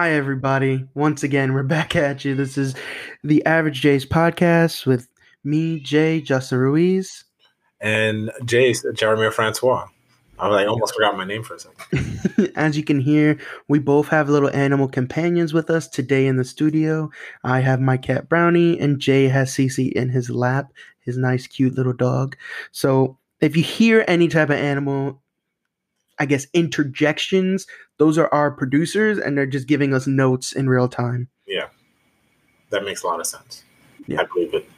Hi, everybody. Once again, we're back at you. This is the Average J's podcast with me, Jay, Justin Ruiz. and Jay, Jeremy Francois. I like almost forgot my name for a second. As you can hear, we both have little animal companions with us today in the studio. I have my cat Brownie, and Jay has Cece in his lap, his nice, cute little dog. So if you hear any type of animal, I guess interjections, those are our producers, and they're just giving us notes in real time. Yeah, that makes a lot of sense. Yeah. I believe it.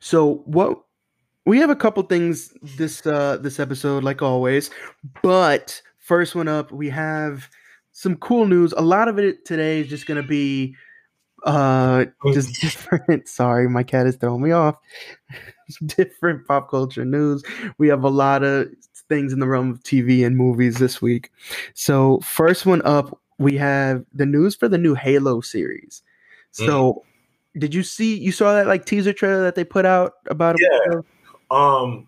So what we have a couple things this uh this episode like always, but first one up we have some cool news. A lot of it today is just going to be uh just different sorry my cat is throwing me off different pop culture news we have a lot of things in the realm of tv and movies this week so first one up we have the news for the new halo series so did you see you saw that like teaser trailer that they put out about Yeah. Um,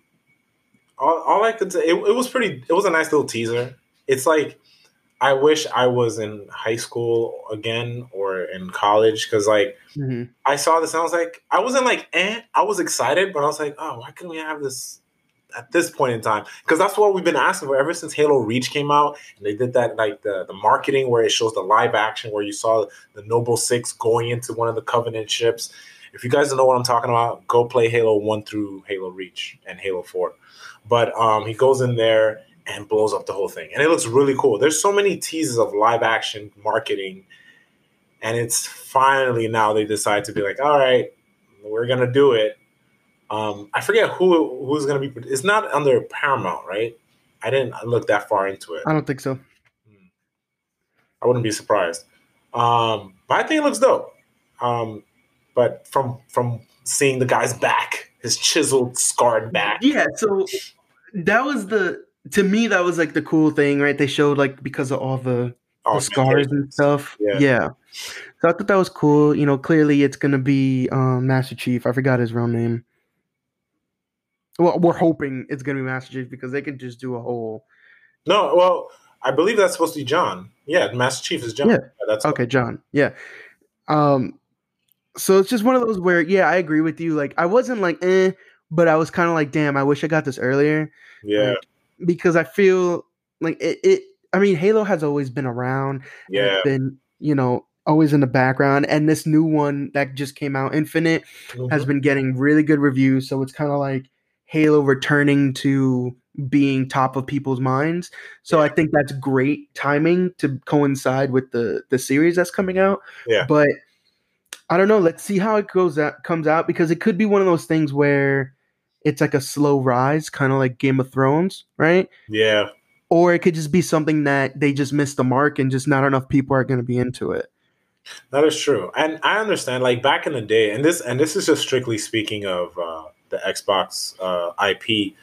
all, all I could say, it, it was pretty. It was a nice little teaser. It's like I wish I was in high school again or in college because like Mhm. I saw this and I was like, I wasn't like, eh, I was excited, but I was like, oh, why couldn't we have this at this point in time? Because that's what we've been asking for ever since Halo Reach came out. And they did that, like the, the marketing where it shows the live action where you saw the Noble Six going into one of the Covenant ships. If you guys don't know what I'm talking about, go play Halo 1 through Halo Reach and Halo 4. But um, he goes in there and blows up the whole thing. And it looks really cool. There's so many teases of live action marketing and it's finally now they decide to be like, all right, we're gonna do it. Um, I forget who who's gonna be. It's not under Paramount, right? I didn't look that far into it. i don't think so I wouldn't be surprised. Um, but I think it looks dope. Um, but from from seeing the guy's back, his chiseled, scarred back. yeah so that was the to me that was like the cool thing right they showed like because of all the, Oh, the scars and stuff Yeah. yeah. so i thought that was cool you know clearly it's gonna be um master chief i forgot his real name well we're hoping it's gonna be master chief because they could just do a whole No, well, I believe that's supposed to be John. Yeah, Master Chief is John. Yeah. that's Okay, John. Yeah. Um so it's just one of those where yeah, I agree with you. Like I wasn't like eh, but I was kind of like damn, I wish I got this earlier Yeah, because I feel like it, it I mean, Halo has always been around. yeah. It's been, you know, always in the background and this new one that just came out Infinite has Mhm. been getting really good reviews, so it's kind of like Halo returning to being top of people's minds. So I think that's great timing to coincide with the the series that's coming out. Yeah. But I don't know. Let's see how it goes out comes out because it could be one of those things where it's like a slow rise, kind of like Game of Thrones, right? yeah. Or it could just be something that they just missed the mark and just not enough people are going to be into it. That is true, and I understand. Like back in the day, and this and this is just strictly speaking of uh, the Xbox uh, IP.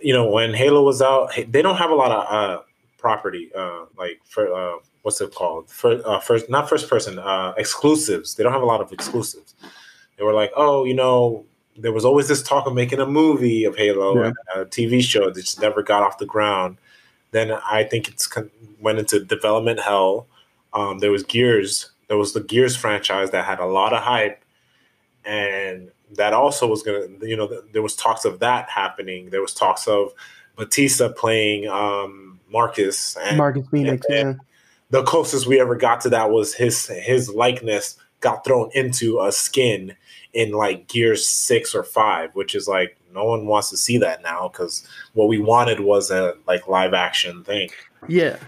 You know, when Halo was out, hey, they don't have a lot of uh, property. Uh, like for uh, what's it called? For uh, first, not first person uh, exclusives. They don't have a lot of exclusives. They were like, oh, you know, there was always this talk of making a movie of Halo, Yeah. a TV show that just never got off the ground. Then I think it's con- went into development hell. Um, there was Gears. There was the Gears franchise that had a lot of hype, and that also was gonna. You know, there was talks of that happening. There was talks of Batista playing um, Marcus, and Marcus Phoenix, and- yeah. the closest we ever got to that was his his likeness got thrown into a skin in like gear six or five, which is like no one wants to see that now because what we wanted was a like live action thing. Yeah.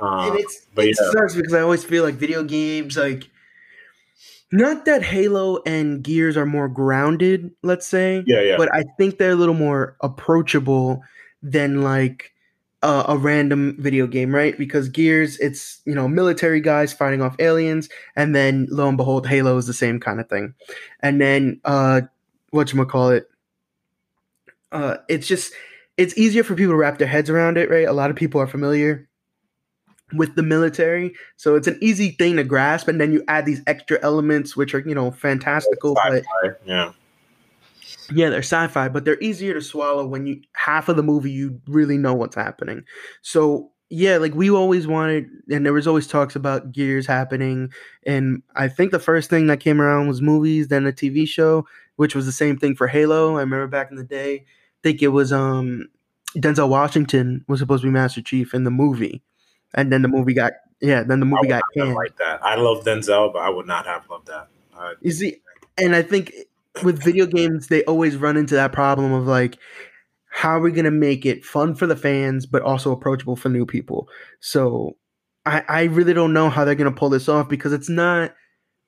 Um, and it's but it yeah. sucks because I always feel like video games like not that Halo and Gears are more grounded, let's say, yeah, yeah, but I think they're a little more approachable than like a, a random video game, right? Because Gears, it's you know military guys fighting off aliens, and then lo and behold, Halo is the same kind of thing, and then uh, what you call it? Uh, it's just it's easier for people to wrap their heads around it, right? A lot of people are familiar with the military, so it's an easy thing to grasp, and then you add these extra elements, which are you know fantastical, but yeah, yeah, they're sci-fi, but they're easier to swallow when you half of the movie you really know what's happening. So yeah, like we always wanted, and there was always talks about Gears happening. And I think the first thing that came around was movies, then a TV show, which was the same thing for Halo. I remember back in the day, I think it was um Denzel Washington was supposed to be Master Chief in the movie, and then the movie got yeah, then the movie got canned. like that. I love Denzel, but I would not have loved that. I, You see, and I think with video games, they always run into that problem of like, how are we gonna make it fun for the fans, but also approachable for new people? So, I I really don't know how they're gonna pull this off because it's not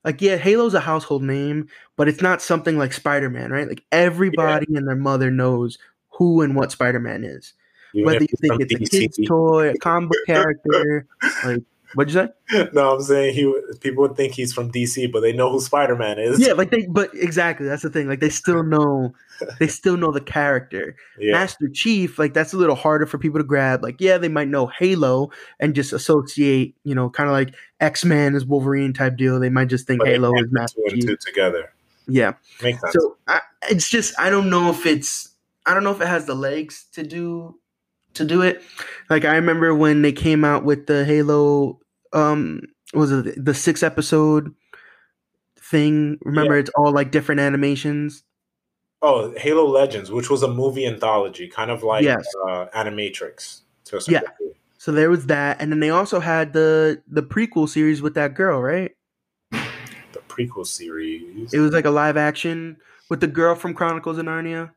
like yeah, Halo's a household name, but it's not something like Spider Man, right? Like everybody and their mother knows who and what Spider Man is, even whether you think it's a kid's toy, a comic character, like what'd you say? no, I'm saying he. People would think he's from DC, but they know who Spider Man is. Yeah, like they, but exactly that's the thing. Like they still know, they still know the character. yeah. Master Chief, like that's a little harder for people to grab. Like, yeah, they might know Halo and just associate, you know, kind of like X Men is Wolverine type deal. They might just think But Halo is Master two Chief. two together. Yeah. Makes sense. So I, it's just I don't know if it's I don't know if it has the legs to do to do it. Like I remember when they came out with the Halo, um, was it the six episode thing? Remember, it's all like different animations. oh, Halo Legends, which was a movie anthology, kind of like Yes. uh, Animatrix. To a certain Yeah. degree. So there was that, and then they also had the the prequel series with that girl, right? The prequel series. It was like a live action with the girl from Chronicles of Narnia.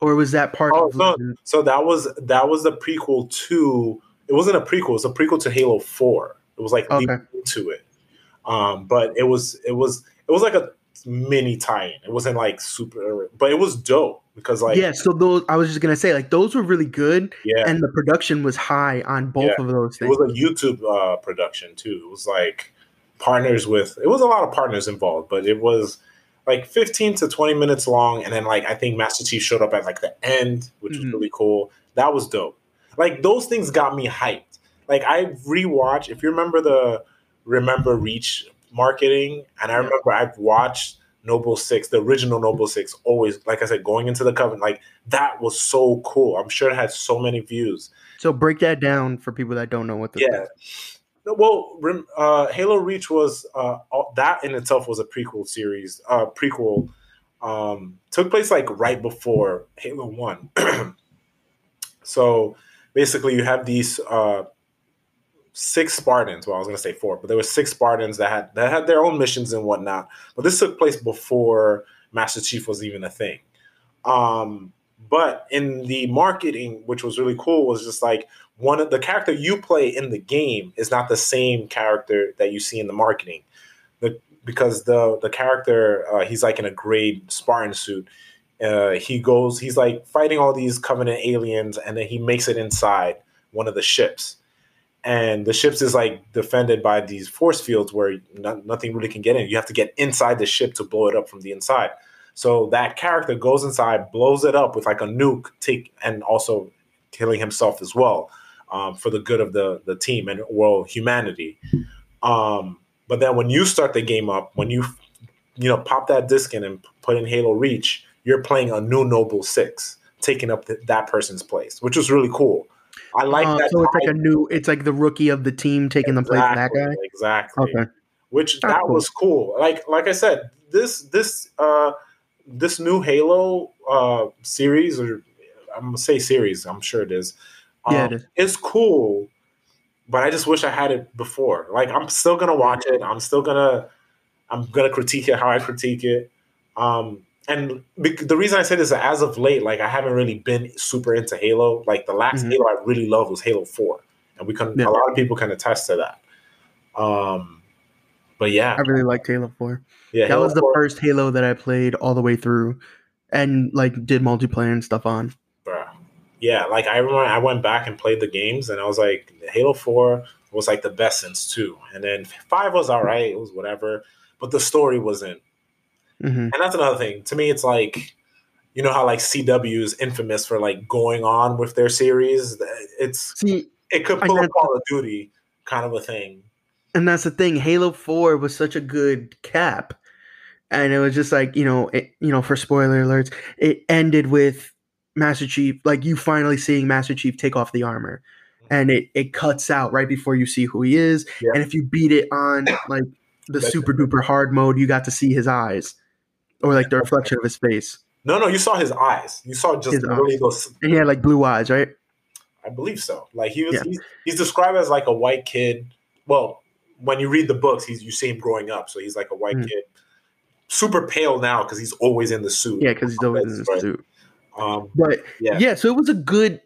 Or was that part Oh, of no. So that was that was the prequel to. It wasn't a prequel. It was a prequel to Halo Four. It was like Okay. into it. Um, but it was it was it was like a mini tie-in. It wasn't like super, but it was dope because like yeah, so those I was just gonna say, like those were really good, yeah, and the production was high on both Yeah. of those it was a YouTube uh, production too. It was like partners with. It was a lot of partners involved, but it was like 15 to 20 minutes long, and then like I think Master Chief showed up at like the end, which Mhm. was really cool. That was dope. Like those things got me hyped. Like I rewatched. If you remember the Remember Reach marketing, and I remember I've watched Noble Six, the original Noble Six, always like I said, going into the covenant, like that was so cool. I'm sure it had so many views. So break that down for people that don't know what this Yeah. is. Well, uh, Halo Reach was uh, that in itself was a prequel series. Uh, prequel um, took place like right before Halo One. so basically, you have these uh, six Spartans. Well, I was going to say four, but there were six Spartans that had that had their own missions and whatnot. But this took place before Master Chief was even a thing. Um, but in the marketing, which was really cool, was just like one of the character you play in the game is not the same character that you see in the marketing. The, because the the character uh, he's like in a gray Spartan suit. Uh, he goes, he's like fighting all these Covenant aliens, and then he makes it inside one of the ships. And the ships is like defended by these force fields where no, nothing really can get in. You have to get inside the ship to blow it up from the inside. So that character goes inside, blows it up with like a nuke, take and also killing himself as well um, for the good of the the team and well humanity. Um, but then when you start the game up, when you you know pop that disc in and put in Halo Reach, you're playing a new Noble Six, taking up th- that person's place, which was really cool. I like Uh, that. so it's like a new, it's like the rookie of the team taking the place of that guy. Exactly. Okay. Which Oh, that cool. was cool. Like like I said, this this uh this new Halo uh series or I'm gonna say series, I'm sure it is. Um, Yeah, it is. It's cool, but I just wish I had it before. Like I'm still gonna watch it. I'm still gonna I'm gonna critique it how I critique it. Um and bec- the reason I say this is as of late, like I haven't really been super into Halo. Like the last Mhm. Halo I really loved was Halo Four, and we can Yeah. a lot of people can attest to that. Um, but yeah, I really liked Halo 4. yeah, That Halo was the 4, first Halo that I played all the way through and like did multiplayer and stuff on. Yeah, like I remember I went back and played the games, and I was like, Halo Four was like the best since two, and then five was all right, it was whatever, but the story wasn't. hmm And that's another thing. To me, it's like, you know how like CW is infamous for like going on with their series. It's See, it could pull a Call of Duty kind of a thing. and that's the thing. Halo 4 was such a good cap. And it was just like, you know, it, you know, for spoiler alerts, it ended with Master Chief, like you finally seeing Master Chief take off the armor, and it it cuts out right before you see who he is. Yeah. And if you beat it on like the That's- super duper hard mode, you got to see his eyes or like the reflection of his face, No, no, you saw his eyes. You saw just His really eyes. those. and he had like blue eyes, right? I believe so. Like he was, Yeah. he's, he's described as like a white kid. Well, when you read the books, he's you see him growing up, so he's like a white Mhm. kid, super pale now because he's always in the suit. Yeah, because he's always in the right. suit. Um, But yeah, yeah, so it was a good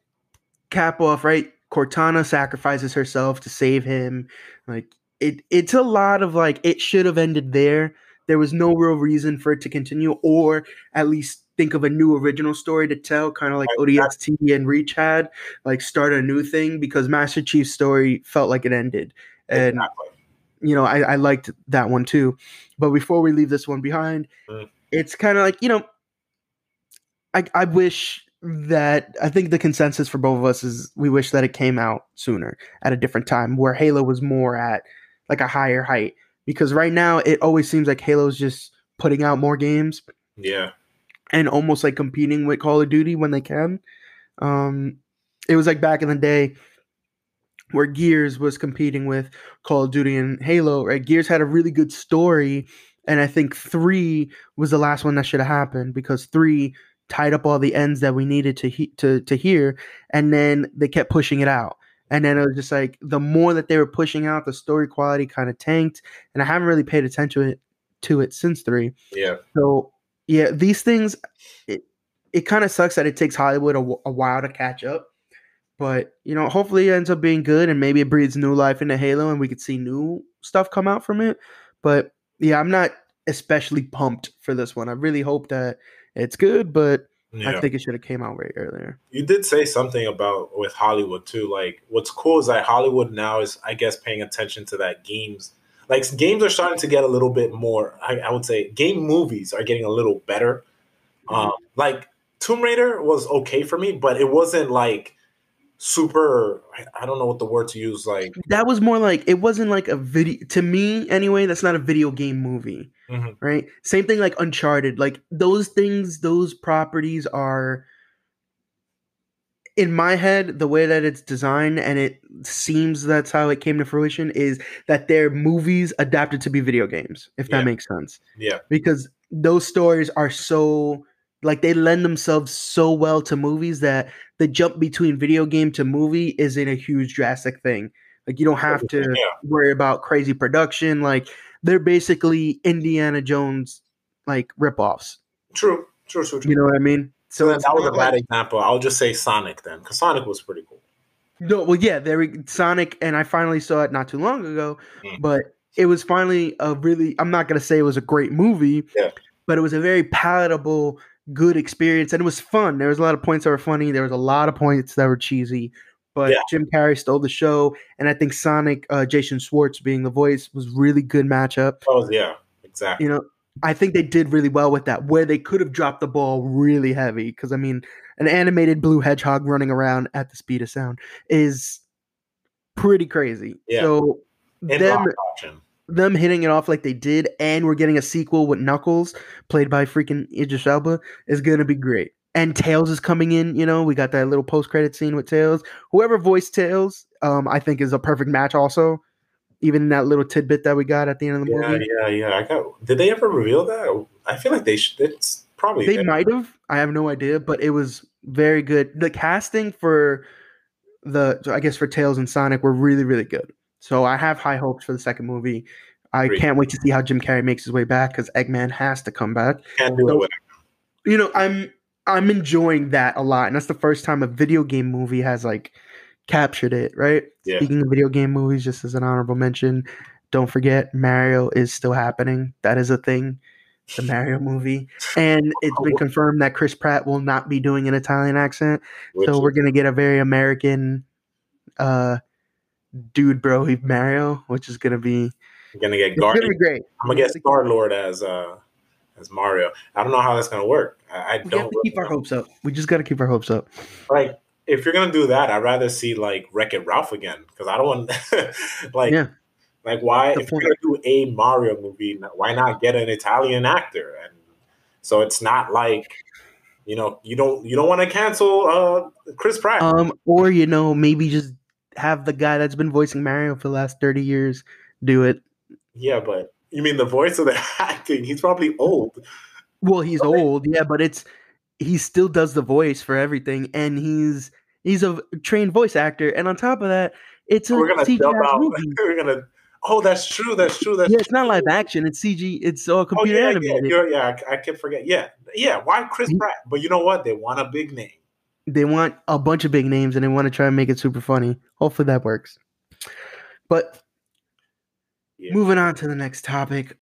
cap off, right? Cortana sacrifices herself to save him. Like it it's a lot of like it should have ended there. There was no real reason for it to continue, or at least think of a new original story to tell, kind of like ODST and Reach had, like start a new thing because Master Chief's story felt like it ended. And exactly. you know, I, I liked that one too. But before we leave this one behind, Mm. it's kind of like, you know, I, I wish that I think the consensus for both of us is we wish that it came out sooner at a different time where Halo was more at like a higher height. Because right now it always seems like Halo's just putting out more games yeah, and almost like competing with Call of Duty when they can. Um, it was like back in the day where Gears was competing with Call of Duty and Halo. Right, Gears had a really good story, and I think three was the last one that should have happened because three tied up all the ends that we needed to he- to to hear, and then they kept pushing it out. And then it was just like the more that they were pushing out, the story quality kind of tanked, and I haven't really paid attention to it, to it since three. yeah, So yeah, these things, it it kind of sucks that it takes Hollywood a, a while to catch up. But you know, hopefully it ends up being good, and maybe it breathes new life into Halo, and we could see new stuff come out from it. But yeah, I'm not especially pumped for this one. I really hope that it's good, but yeah. I think it should have came out way earlier. you did say something about with Hollywood too. Like, what's cool is that Hollywood now is, I guess, paying attention to that games. Like, games are starting to get a little bit more. I, I would say game movies are getting a little better. Um, like Tomb Raider was okay for me, but it wasn't like super. I, don't know what the word to use. Like, That was more like it wasn't like a video to me anyway. That's not a video game movie. mhm, right? Same thing like Uncharted. Like those things, those properties are in my head, the way that it's designed and it seems that's how it came to fruition is that they're movies adapted to be video games, if that Yeah. makes sense. yeah, Because those stories are so like they lend themselves so well to movies that the jump between video game to movie isn't a huge drastic thing. Like you don't have to Yeah. worry about crazy production. Like they're basically Indiana Jones like ripoffs. true, true, true, true. You know what I mean? so that, it's that was a bad example. I'll just say Sonic then, because Sonic was pretty cool. No, well, yeah, there we- Sonic, and I finally saw it not too long ago, Mm. but it was finally a really. I'm not gonna say it was a great movie, Yeah. but it was a very palatable, good experience, and it was fun. There was a lot of points that were funny. There was a lot of points that were cheesy, but Yeah. Jim Carrey stole the show, and I think Sonic, uh, Jason Schwartz being the voice was really good matchup. Oh yeah, exactly. You know, I think they did really well with that, where they could have dropped the ball really heavy. Because I mean, an animated blue hedgehog running around at the speed of sound is pretty crazy. Yeah. So In them. Them hitting it off like they did, and we're getting a sequel with Knuckles, played by freaking Idris Elba, is gonna be great. And Tails is coming in. You know, we got that little post credit scene with Tails. Whoever voiced Tails, um, I think is a perfect match. Also, even that little tidbit that we got at the end of the Yeah, movie. yeah, yeah. I got. Did they ever reveal that? I feel like they should. It's probably They might have. I have no idea, but it was very good. The casting for the, I guess for Tails and Sonic were really, really good. So I have high hopes for the second movie. I Agreed. can't wait to see how Jim Carrey makes his way back because Eggman has to come back. Can't do it So- with You know, I'm I'm enjoying that a lot, and that's the first time a video game movie has like captured it. Right. Yeah. Speaking of video game movies, just as an honorable mention, don't forget Mario is still happening. That is a thing. The Mario movie, and it's been confirmed that Chris Pratt will not be doing an Italian accent. which so we're gonna get a very American uh dude bro he's Mario, which is gonna be I'm gonna get it's gonna be great. I'm gonna get Star Lord as uh as Mario. I don't know how that's gonna work. I, I We don't keep our hopes up. We just gotta keep our hopes up. like if you're gonna do that. I'd rather see like Wreck It Ralph again because I don't want like Yeah. like why if you're gonna do a Mario movie, why not get an Italian actor and so it's not like You know, you don't you don't want to cancel uh Chris Pratt. Um, or you know, maybe just have the guy that's been voicing Mario for the last thirty years do it. yeah, but you mean the voice or the acting? He's probably old. Well, he's Okay. old, yeah, but it's he still does the voice for everything, and he's he's a trained voice actor, and on top of that, it's a We're gonna out. movie. We're gonna. Oh, that's true. That's true. That's Yeah, it's not live action; it's CG. It's all Oh computer yeah, yeah, animated. you're- yeah. I, I can forget. Yeah, yeah. Why Chris Pratt? But you know what? They want a big name. They want a bunch of big names, and they want to try and make it super funny. Hopefully, that works. But Yeah. moving on to the next topic,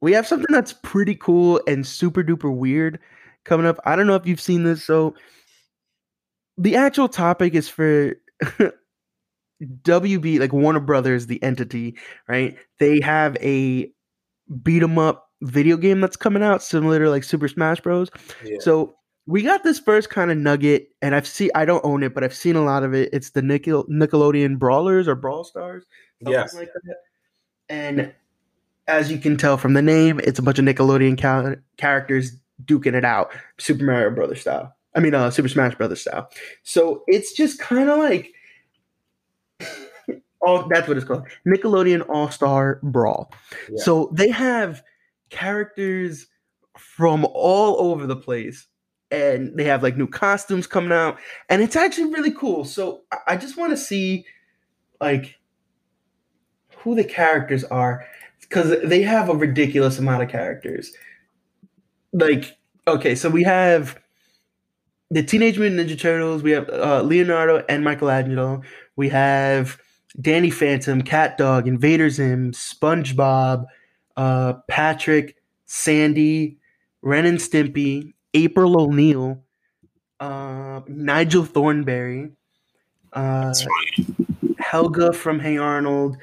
we have something that's pretty cool and super duper weird coming up. I don't know if you've seen this. So, the actual topic is for WB, like Warner Brothers, the entity, right? They have a beat 'em up video game that's coming out, similar to like Super Smash Bros. Yeah. So we got this first kind of nugget, and I've seen I don't own it, but I've seen a lot of it. It's the Nickel, Nickelodeon Brawlers or Brawl Stars, something yes. like that. And as you can tell from the name, it's a bunch of Nickelodeon ca- characters duking it out, Super Mario Brothers style. I mean, uh, Super Smash Brothers style. So it's just kind of like, oh, that's what it's called, Nickelodeon All Star Brawl. Yeah. So they have characters from all over the place. And they have like new costumes coming out, and it's actually really cool. So I- just want to see, like, who the characters are, because they have a ridiculous amount of characters. Like, okay, so we have the Teenage Mutant Ninja Turtles. We have uh, Leonardo and Michelangelo. We have Danny Phantom, Cat Dog, Invader Zim, SpongeBob, uh, Patrick, Sandy, Ren and Stimpy, April O'Neil, uh, Nigel Thornberry, uh. Helga from Hey Arnold,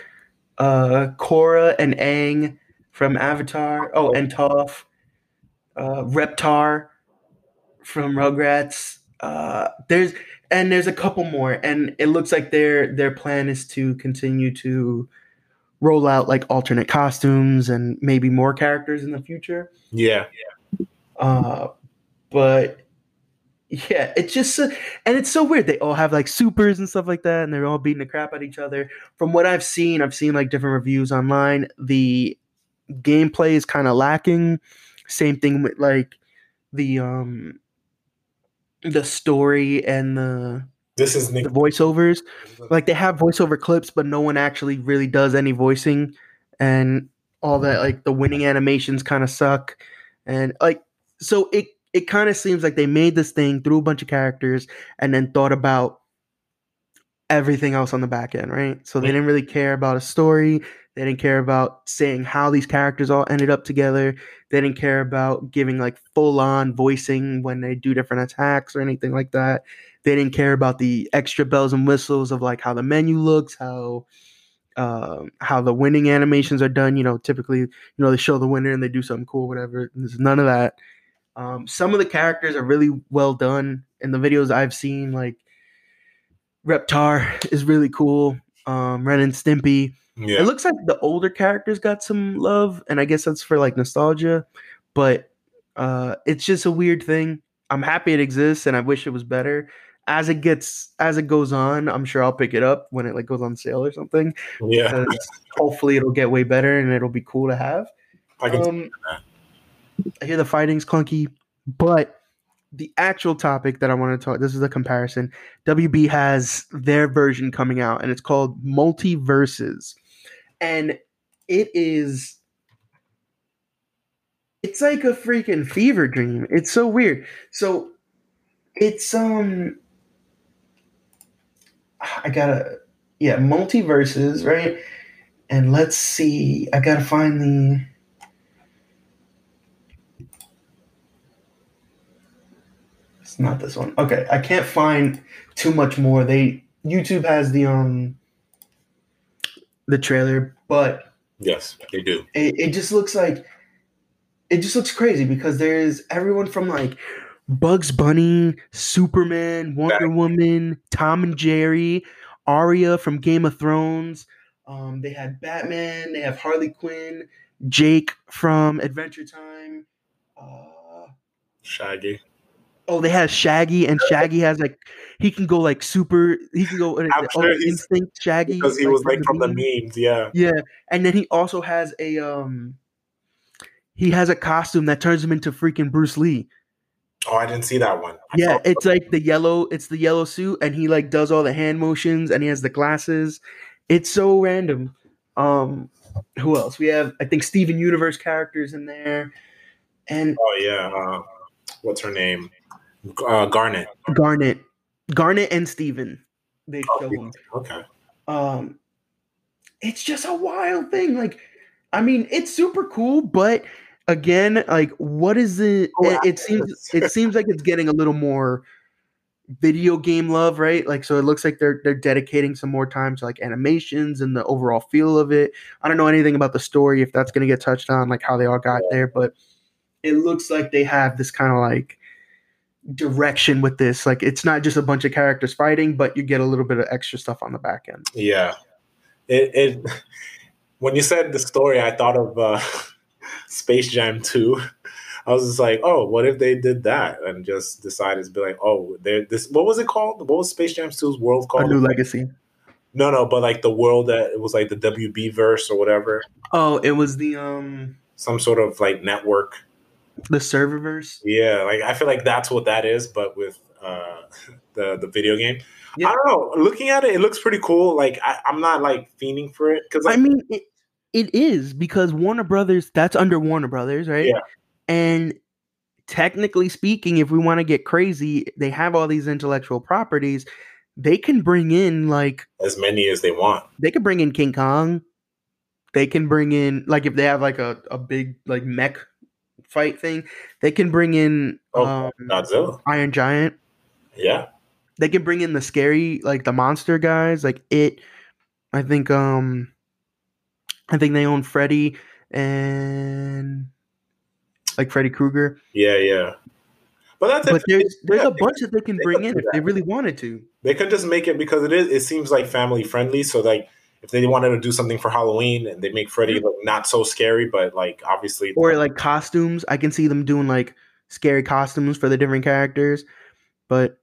uh, Korra and Aang from Avatar. Oh, and Toph, uh, Reptar from Rugrats. Uh, there's and there's a couple more, and it looks like their their plan is to continue to roll out like alternate costumes and maybe more characters in the future. Yeah. Uh, but yeah, it's just so, and it's so weird. They all have like supers and stuff like that, and they're all beating the crap at each other. From what I've seen, I've seen like different reviews online. The gameplay is kind of lacking. Same thing with like the um the story and the This is Nick. the voiceovers. Like they have voiceover clips but no one actually really does any voicing. And all that like the winning animations kind of suck. And like so it it kind of seems like they made this thing through a bunch of characters and then thought about everything else on the back end right? So they didn't really care about a story. They didn't care about saying how these characters all ended up together. They didn't care about giving like full on voicing when they do different attacks or anything like that they didn't care about the extra bells and whistles of like how the menu looks how um, how the winning animations are done you know typically you know they show the winner and they do something cool whatever there's none of that um, some of the characters are really well done in the videos i've seen like reptar is really cool um, ren and stimpy Yeah. it looks like the older characters got some love, and I guess that's for like nostalgia. But uh, it's just a weird thing. I'm happy it exists, and I wish it was better. As it gets, as it goes on, I'm sure I'll pick it up when it like goes on sale or something. yeah. Hopefully it'll get way better, and it'll be cool to have. I can. Um, I hear the fighting's clunky, but the actual topic that I want to talk this is a comparison. WB has their version coming out and it's called MultiVersus. And it is it's like a freaking fever dream. It's so weird. So it's um I gotta yeah, MultiVersus, right? And let's see. I gotta find the It's not this one. Okay, I can't find too much more. They YouTube has the um the trailer, but yes, they do. it, it just looks like it just looks crazy because there's everyone from like Bugs Bunny, Superman, Wonder Woman, Tom and Jerry, Arya from Game of Thrones. Um, they had Batman. They have Harley Quinn, Jake from Adventure Time, Uh, Shaggy. oh, they have Shaggy, and Shaggy has like he can go like super. He can go. I'm sure instinct Shaggy Because he was like from the meme. memes, yeah. Yeah, and then he also has a um. He has a costume that turns him into freaking Bruce Lee. Oh, I didn't see that one. I Yeah, it's like the yellow. It's the yellow suit, and he like does all the hand motions, and he has the glasses. It's so random. Um, who else? We have I think Steven Universe characters in there, and Oh yeah. Uh, what's her name? Uh, Garnet. Garnet, Garnet and Steven. They Oh, show them. Okay. Um, it's just a wild thing. Like, I mean, it's super cool, but again, like, what is it? Cool It, it seems it seems like it's getting a little more video game love, right? Like, so it looks like they're they're dedicating some more time to like animations and the overall feel of it. I don't know anything about the story if that's going to get touched on, like how they all got there, but it looks like they have this kind of like direction with this. Like, it's not just a bunch of characters fighting, but you get a little bit of extra stuff on the back end. Yeah. It, it when you said the story, I thought of uh, Space Jam 2. I was just like, oh, what if they did that and just decided to be like, oh, there this what was it called? What was Space Jam 2's world called? A new legacy. No, no, but like the world that it was like the WB verse or whatever. Oh, it was the um Some sort of like network. the serververse. Yeah, like I feel like that's what that is, but with uh the the video game. Yeah. I don't know. Looking at it, it looks pretty cool. Like I, I'm not like fiending for it because I mean, it, it is because Warner Brothers. That's under Warner Brothers, right? Yeah. And technically speaking, if we want to get crazy, they have all these intellectual properties. They can bring in like as many as they want. they can bring in King Kong. They can bring in like if they have like a, a big like mech fight thing, they can bring in Oh, um, Godzilla. Iron Giant. Yeah. they can bring in the scary like the monster guys like it i think um i think they own freddy and like freddy krueger Yeah, yeah. But that's but there's there's yeah, a bunch that they can they bring in if they really wanted to They could just make it because it is. It seems like family friendly. So like, if they wanted to do something for Halloween and they make Freddy look not so scary, but like obviously, or like costumes i can see them doing like scary costumes for the different characters but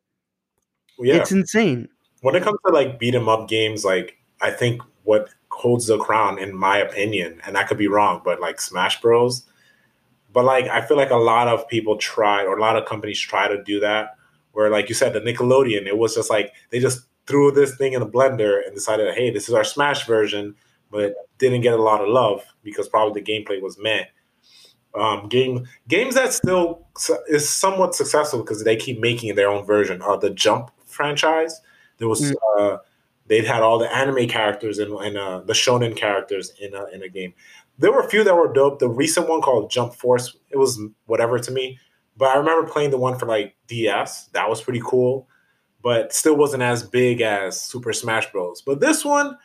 yeah. it's insane when it comes to like beat 'em up games, like I think what holds the crown, in my opinion, and I could be wrong, but like Smash Bros. But like I feel like a lot of people try, or a lot of companies try to do that. Where like you said, the Nickelodeon, it was just like they just threw this thing in a blender and decided, hey, this is our Smash version, but didn't get a lot of love because probably the gameplay was meh. Um, game games that still is somewhat successful because they keep making their own version are the Jump franchise. There was Mm. uh, they'd had all the anime characters and, uh, the shonen characters in a, in a game. There were a few that were dope. The recent one called Jump Force, it was whatever to me. But I remember playing the one for like DS. That was pretty cool, but still wasn't as big as Super Smash Bros. But this one,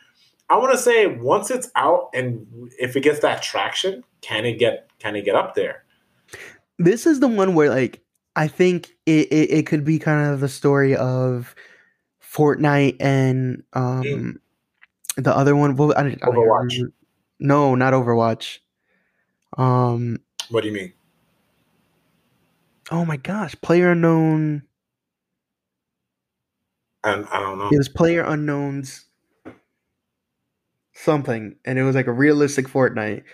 I want to say once it's out and if it gets that traction, can it get can it get up there? this is the one where like I think it, it, it could be kind of the story of Fortnite and um the other one. What, I, don't- I Overwatch. No, not Overwatch. Um. What do you mean? Oh my gosh, Player Unknown. I, I don't know. It was Player Unknown's something, and it was like a realistic Fortnite.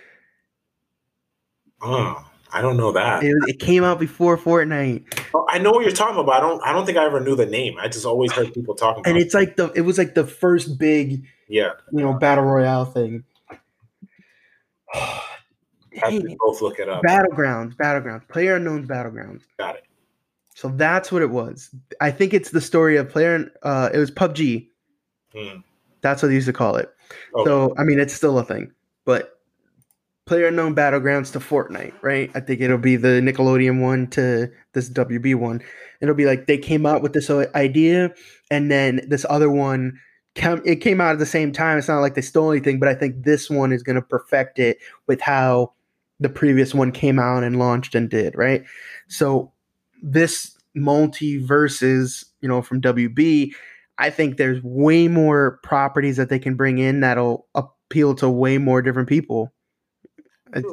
Oh, I don't know that. It, it came out before Fortnite, Oh, I know what you're talking about. I don't. I don't think I ever knew the name. I just always heard people talking about. and it. it's like the it was like the first big Yeah, you know battle royale thing. have to both look it up. Battlegrounds, Battlegrounds, Player Unknown's Battlegrounds. Got it. So that's what it was. I think it's the story of Player. Uh, it was PUBG. Hmm. That's what they used to call it. Okay. So I mean, it's still a thing, but Player Unknown Battlegrounds to Fortnite, right? I think it'll be the Nickelodeon one to this WB one. It'll be like they came out with this idea, and then this other one. It came out at the same time. It's not like they stole anything, but I think this one is going to perfect it with how the previous one came out and launched and did, right? So this MultiVersus, you know, from WB, I think there's way more properties that they can bring in that'll appeal to way more different people. It's-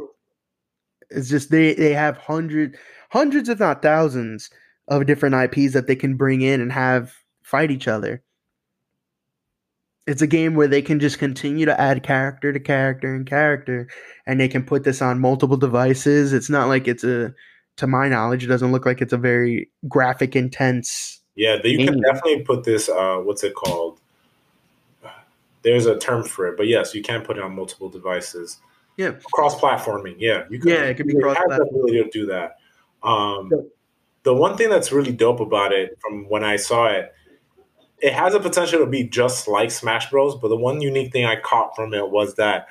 It's just they they have hundred hundreds, if not thousands, of different IPs that they can bring in and have fight each other. It's a game where they can just continue to add character to character and character, and they can put this on multiple devices. It's not like it's a, to my knowledge, it doesn't look like it's a very graphic intense. Yeah, you can definitely put this. Uh, what's it called? There's a term for it, but yes, you can put it on multiple devices. Yeah. cross-platforming. Yeah, you Yeah, it can be you have the cross-platform. ability to do that. Um, So- the one thing that's really dope about it, from when I saw it, it has a potential to be just like Smash Bros. But the one unique thing I caught from it was that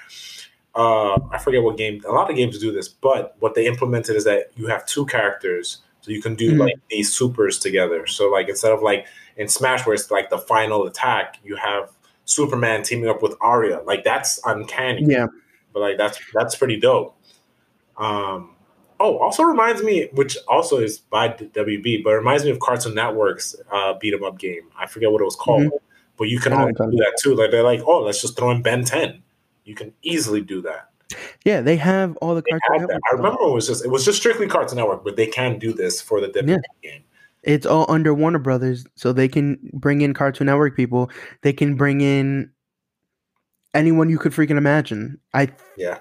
uh, I forget what game. A lot of games do this, but what they implemented is that you have two characters, so you can do Mhm. like these supers together. So like instead of like in Smash where it's like the final attack, you have Superman teaming up with Arya. Like that's uncanny Yeah, but like that's that's pretty dope. Um, oh, also reminds me, which also is by WB, but it reminds me of Cartoon Network's uh, beat 'em up game. I forget what it was called, but you can do that too. Like they're like, oh, let's just throw in Ben Ten. You can easily do that. yeah, they have all the They Cartoon. Network I remember it was just it was just strictly Cartoon Network, but they can do this for the WB Yeah. game. It's all under Warner Brothers, so they can bring in Cartoon Network people. They can bring in anyone you could freaking imagine. I Yeah.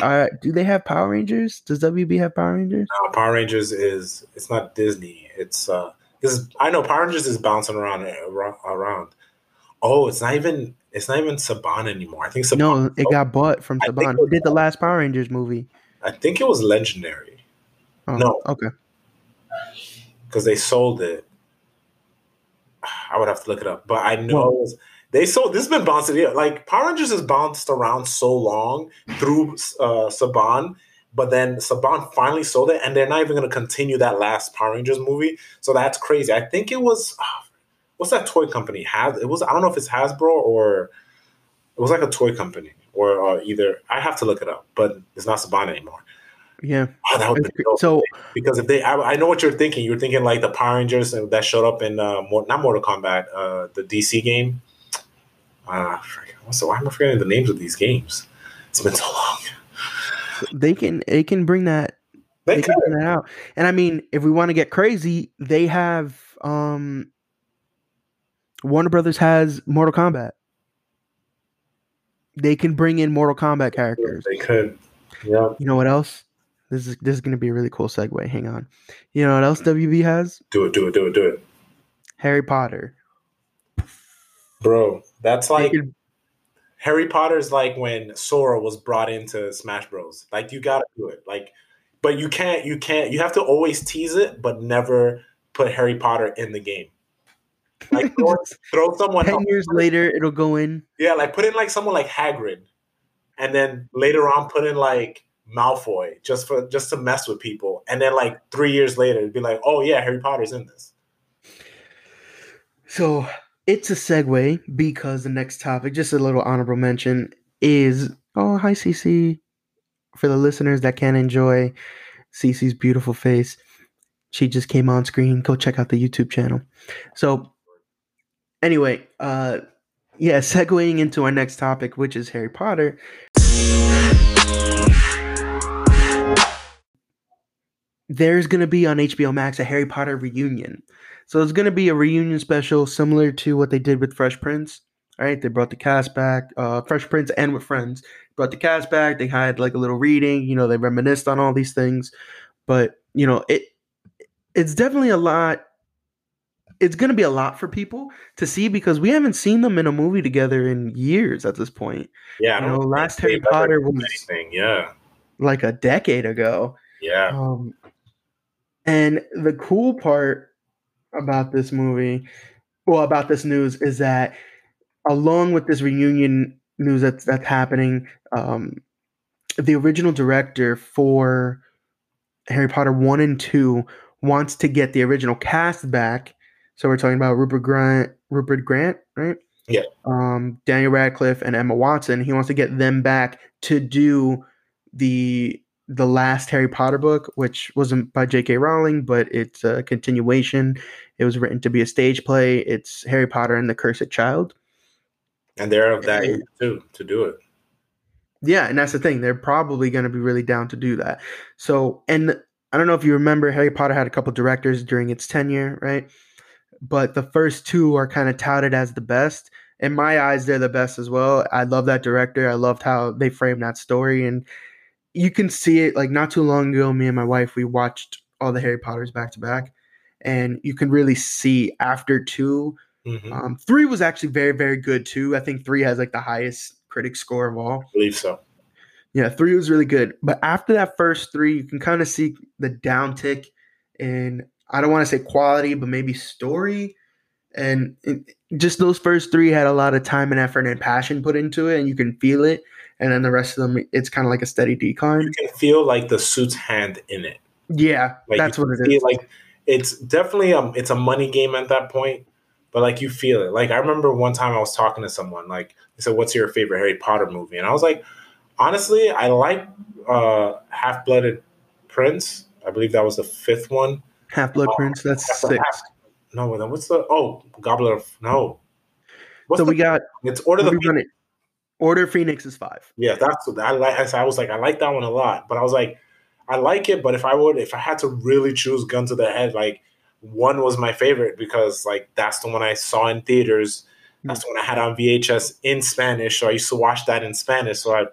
Uh, do they have Power Rangers? Does WB have Power Rangers? Now, Power Rangers is it's not Disney. It's uh this is I know Power Rangers is bouncing around around. Oh, it's not even it's not even Saban anymore. I think Saban No, it got bought from Saban. Who did the last Power Rangers movie? I think it was Legendary Oh, No. Okay. because they sold it. I would have to look it up, but I know it was, they sold. This has been bouncing. Yeah, like Power Rangers has bounced around so long through uh, Saban, but then Saban finally sold it, and they're not even going to continue that last Power Rangers movie. So that's crazy. I think it was ah, what's that toy company? Has it was I don't know if it's Hasbro or it was like a toy company or uh, either. I have to look it up, but it's not Saban anymore. Yeah. Oh, that would be. So Because if they, I, I know what you're thinking. You're thinking like the Power Rangers that showed up in uh, Mor- not Mortal Kombat, uh, the DC game. Uh, the, why am I forgetting the names of these games? It's been so long. they can they can bring that They they can bring that out. And I mean, if we want to get crazy, they have um Warner Brothers has Mortal Kombat. They can bring in Mortal Kombat characters. They could. Yeah, You know what else? This is this is gonna be a really cool segue. Hang on. You know what else WB has? do it, do it, do it, do it, Harry Potter. Bro. That's like Harry Potter's like when Sora was brought into Smash Bros. Like you gotta do it. Like, but you can't. You can't. You have to always tease it, but never put Harry Potter in the game. Like throw, throw someone Ten years later, it'll go in. Yeah, like put in like someone like Hagrid, and then later on put in like Malfoy just for just to mess with people, and then like three years later it'd be like, oh yeah, Harry Potter's in this. So it's a segue because the next topic, just a little honorable mention, is oh hi CC. For the listeners that can't enjoy CC's beautiful face, she just came on screen. Go check out the YouTube channel. So anyway, uh yeah, segueing into our next topic, which is Harry Potter. There's gonna be on HBO Max a Harry Potter reunion. So it's gonna be a reunion special similar to what they did with Fresh Prince. All right, they brought the cast back, uh, Fresh Prince and with friends. Brought the cast back. They had like a little reading. You know, they reminisced on all these things. But you know, it it's definitely a lot. It's gonna be a lot for people to see because we haven't seen them in a movie together in years at this point. Yeah, You know, last Harry Potter was anything. Yeah, like a decade ago. yeah. Um, and the cool part about this movie, well, about this news, is that along with this reunion news that's that's happening, um, the original director for Harry Potter one and two wants to get the original cast back. So we're talking about Rupert Grant, Rupert Grant, right? Yeah. Um, Daniel Radcliffe and Emma Watson. He wants to get them back to do the the last Harry Potter book, which wasn't by J.K. Rowling, but it's a continuation. It was written to be a stage play. It's Harry Potter and the Cursed Child. And they're of that too to do it. Yeah, and that's the thing. They're probably going to be really down to do that. So, and I don't know if you remember, Harry Potter had a couple directors during its tenure, right? But the first two are kind of touted as the best. In my eyes, they're the best as well. I love that director. I loved how they framed that story. And you can see it like not too long ago, me and my wife, we watched all the Harry Potters back to back. And you can really see after 2 Mhm. um, three was actually very, very good too. I think three has like the highest critic score of all. I believe so. Yeah, three was really good. But after that first three, you can kind of see the downtick in, I don't want to say quality, but maybe story. And it, just those first three had a lot of time and effort and passion put into it, and you can feel it. And then the rest of them, it's kind of like a steady decline. You can feel like the suit's hand in it. Yeah, Like that's what it is. Like it's definitely um it's a money game at that point, but like you feel it. Like I remember one time I was talking to someone like they said, "What's your favorite Harry Potter movie?" And I was like, honestly, I like uh Half Blooded Prince. I believe that was the fifth one. Half Blood Oh, Prince, that's six. Half- No, then what's the oh Goblet of no? What's So the, we got it's Order the it. Order Phoenix is five. Yeah, that's what I like. I I was like, I like that one a lot, but I was like, I like it, but if I would, if I had to really choose gun to the head, like one was my favorite because like that's the one I saw in theaters. Hmm. That's the one I had on VHS in Spanish, so I used to watch that in Spanish. So I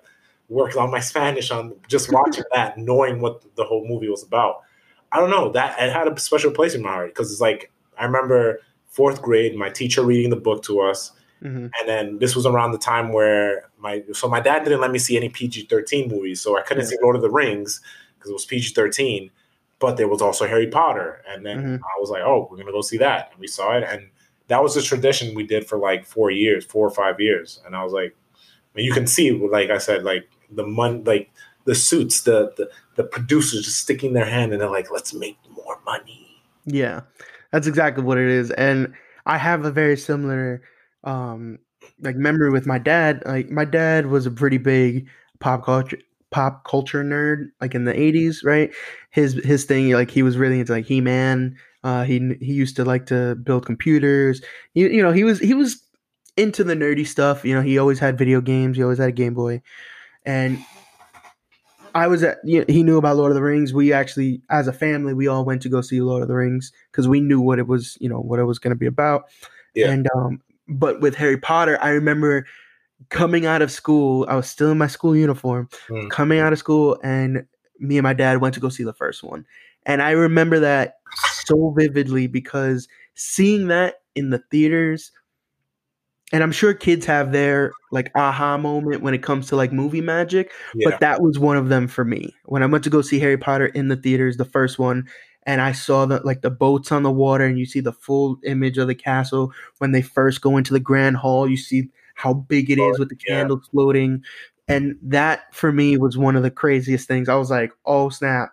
worked on my Spanish on just watching that, knowing what the whole movie was about. I don't know that it had a special place in my heart because it's like I remember fourth grade, my teacher reading the book to us, Mhm. and then this was around the time where my so my dad didn't let me see any PG thirteen movies, so I couldn't Yeah. see Lord of the Rings because it was PG thirteen. But there was also Harry Potter, and then Mhm. I was like, "Oh, we're gonna go see that," and we saw it, and that was a tradition we did for like four years, four or five years, and I was like, I mean, you can see, like I said, like the mon, like the suits, the the the producers just sticking their hand and they're like, "Let's make more money." Yeah, that's exactly what it is. And I have a very similar um like memory with my dad. Like my dad was a pretty big pop culture pop culture nerd like in the 80s, right? His his thing like he was really into like He-Man. Uh he he used to like to build computers. You, you know, he was he was into the nerdy stuff. You know, he always had video games. He always had a Game Boy. And I was at, you know, he knew about Lord of the Rings. We actually, as a family, we all went to go see Lord of the Rings because we knew what it was, you know, what it was going to be about. Yeah. And, um, but with Harry Potter, I remember coming out of school, I was still in my school uniform, Mm. coming out of school, and me and my dad went to go see the first one. And I remember that so vividly because seeing that in the theaters, and I'm sure kids have their like aha moment when it comes to like movie magic, Yeah, but that was one of them for me. When I went to go see Harry Potter in the theaters, the first one, and I saw the like the boats on the water, and you see the full image of the castle when they first go into the grand hall. You see how big it is with the yeah. candles floating, and that for me was one of the craziest things. I was like, "Oh snap,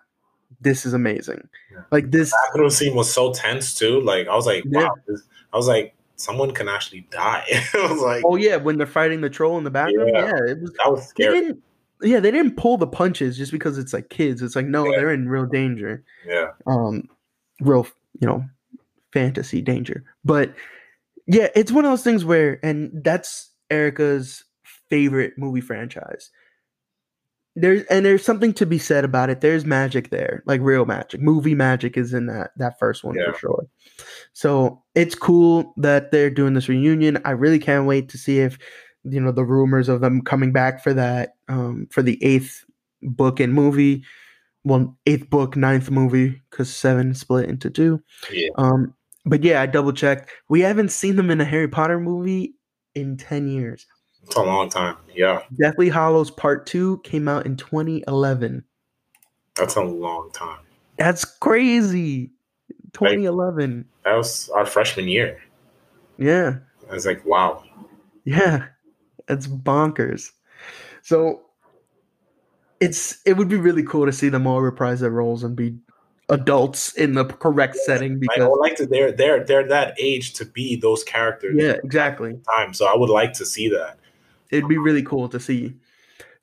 this is amazing!" Yeah. Like this, bathroom scene was so tense too. Like I was like, wow. This, I was like, someone can actually die. I was like, oh yeah, when they're fighting the troll in the bathroom, Yeah. yeah, it was that was they didn't yeah they didn't pull the punches just because it's like kids. It's like no Yeah. they're in real danger. Yeah, um real you know fantasy danger. But yeah it's one of those things where and that's erica's favorite movie franchise there's and there's something to be said about it. There's magic there like real magic. Movie magic is in that that first one Yeah. for sure. So it's cool that they're doing this reunion. I really can't wait to see if you know the rumors of them coming back for that um for the eighth book and movie. Well eighth book ninth movie because seven split into two. Yeah. um but yeah i double checked. We haven't seen them in a harry potter movie in 10 years It's a long time. Yeah, deathly hallows part two came out in 2011 that's a long time. that's crazy 2011 That was our freshman year. yeah I was like, wow. Yeah, it's bonkers. So it's it would be really cool to see them all reprise their roles and be adults in the correct setting because I would like to. They're they're they're that age to be those characters. yeah, exactly. Time. So I would like to see that. It'd be really cool to see.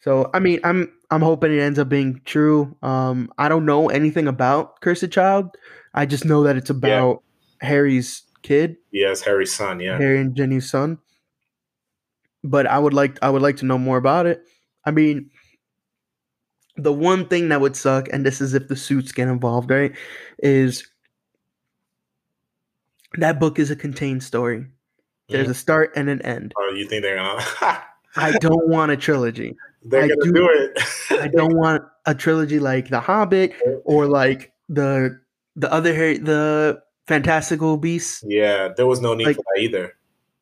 So I mean, I'm I'm hoping it ends up being true. Um, I don't know anything about Cursed Child. I just know that it's about Harry's kid, Yes, Harry's son. Yeah. Harry and Ginny's son. But I would like I would like to know more about it. I mean, the one thing that would suck, and this is if the suits get involved, right? Is that book is a contained story. There's Mhm. a start and an end. Oh, you think they're gonna? I don't want a trilogy. they're I gonna do- do, it. I don't want a trilogy like The Hobbit or like the the other Harry, the Fantastical Beasts. yeah, there was no need Like- for that either.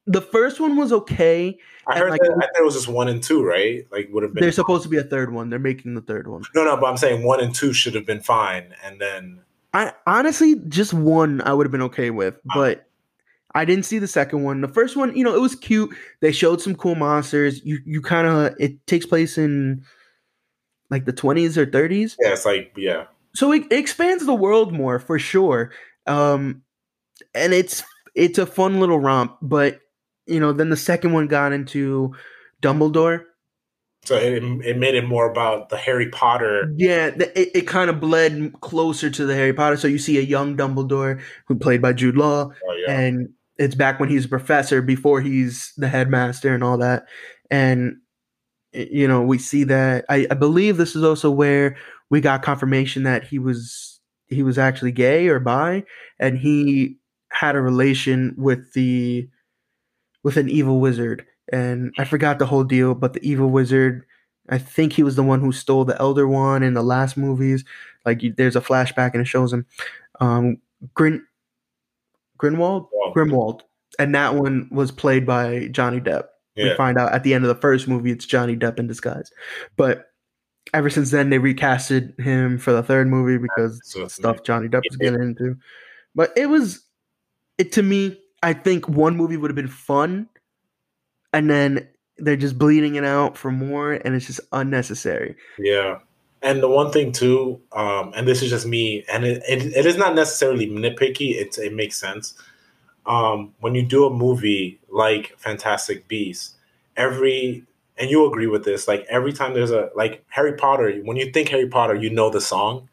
The first one was okay. I heard like, that. I think it was just one and two, right? Like would have been. There's supposed to be a third one. They're making the third one. no, no, but I'm saying one and two should have been fine, and then I honestly just one I would have been okay with, Ah. but I didn't see the second one. The first one, you know, it was cute. They showed some cool monsters. You you kind of it takes place in like the 20s or 30s. yeah, it's like yeah, So it, it expands the world more for sure. Um and it's it's a fun little romp, but you know, then the second one got into Dumbledore. so it, it made it more about the Harry Potter. Yeah, it, it kind of bled closer to the Harry Potter. So you see a young Dumbledore who played by Jude Law, Oh, yeah, and it's back when he's a professor before he's the headmaster and all that. And you know, we see that. I, I believe this is also where we got confirmation that he was he was actually gay or bi, and he had a relation with the with an evil wizard. And I forgot the whole deal, but the evil wizard, I think he was the one who stole the Elder Wand in the last movies. Like there's a flashback and it shows him. Um, Grin Grinwald, Grimwald, and that one was played by Johnny Depp. We find out at the end of the first movie it's Johnny Depp in disguise, but ever since then they recasted him for the third movie because So stuff Johnny Depp was Yeah. getting into. But it was, it to me, I think one movie would have been fun, and then they're just bleeding it out for more, and it's just unnecessary. Yeah. And the one thing too, um, and this is just me, and it, it, it is not necessarily nitpicky, it's it makes sense. Um, when you do a movie like Fantastic Beasts, every and you agree with this, like every time there's a like Harry Potter, when you think Harry Potter, you know the song.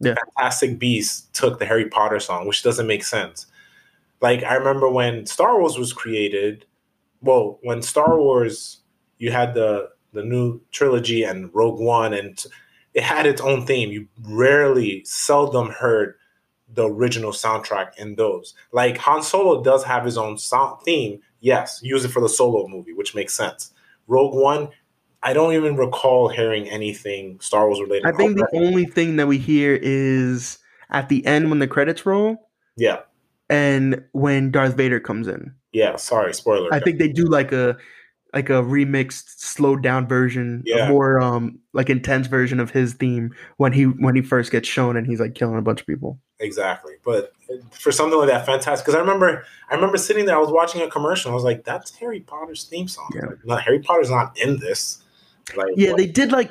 Yeah. Fantastic Beasts took the Harry Potter song, which doesn't make sense. Like I remember when Star Wars was created, well, when Star Wars you had the the new trilogy and Rogue One and it had its own theme. You rarely, seldom heard the original soundtrack in those. Like Han Solo does have his own sound theme. Yes, use it for the Solo movie, which makes sense. Rogue One, I don't even recall hearing anything Star Wars related. I think the only thing that we hear is at the end when the credits roll yeah, and when Darth Vader comes in. yeah. Sorry, spoiler. I think they do like a like a remixed, slowed down version, Yeah. more um like intense version of his theme when he when he first gets shown and he's like killing a bunch of people. Exactly. But for something like that, fantastic. Because I remember, I remember sitting there. I was watching a commercial. I was like, "That's Harry Potter's theme song." Yeah. Like, no, Harry Potter's not in this. Like, Yeah, what? they did like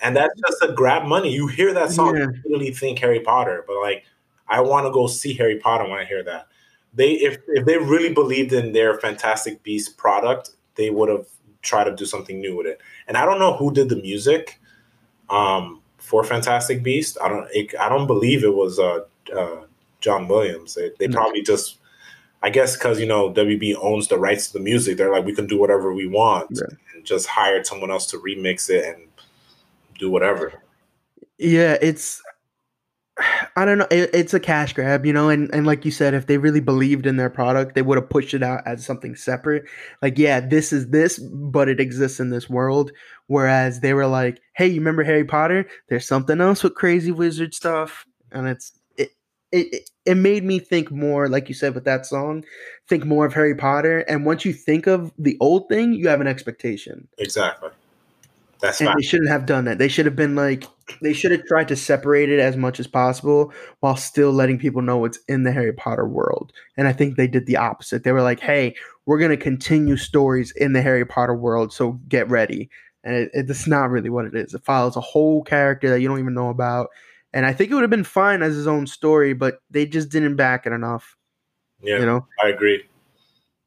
and that's just to grab money. You hear that song, Yeah. you really think Harry Potter, but like I want to go see Harry Potter when I hear that. They if if they really believed in their Fantastic Beast product, they would have tried to do something new with it. And I don't know who did the music um, for Fantastic Beast. I don't it, I don't believe it was uh, uh, John Williams. They, they probably just I guess because you know WB owns the rights to the music, they're like we can do whatever we want, Yeah. and just hired someone else to remix it and do whatever. yeah, it's I don't know, it, it's a cash grab, you know, and and like you said, if they really believed in their product, they would have pushed it out as something separate. Like, yeah, this is this, but it exists in this world. Whereas they were like, hey, you remember Harry Potter? There's something else with crazy wizard stuff, and it's it it it- it made me think more, like you said with that song, think more of Harry Potter. And once you think of the old thing, you have an expectation. Exactly. That's And fine. they shouldn't have done that. They should have been like, they should have tried to separate it as much as possible while still letting people know what's in the Harry Potter world. And I think they did the opposite. They were like, hey, we're going to continue stories in the Harry Potter world, so get ready. And it, it, it's not really what it is. It follows a whole character that you don't even know about. And I think it would have been fine as his own story, but they just didn't back it enough, Yeah, you know? I agree.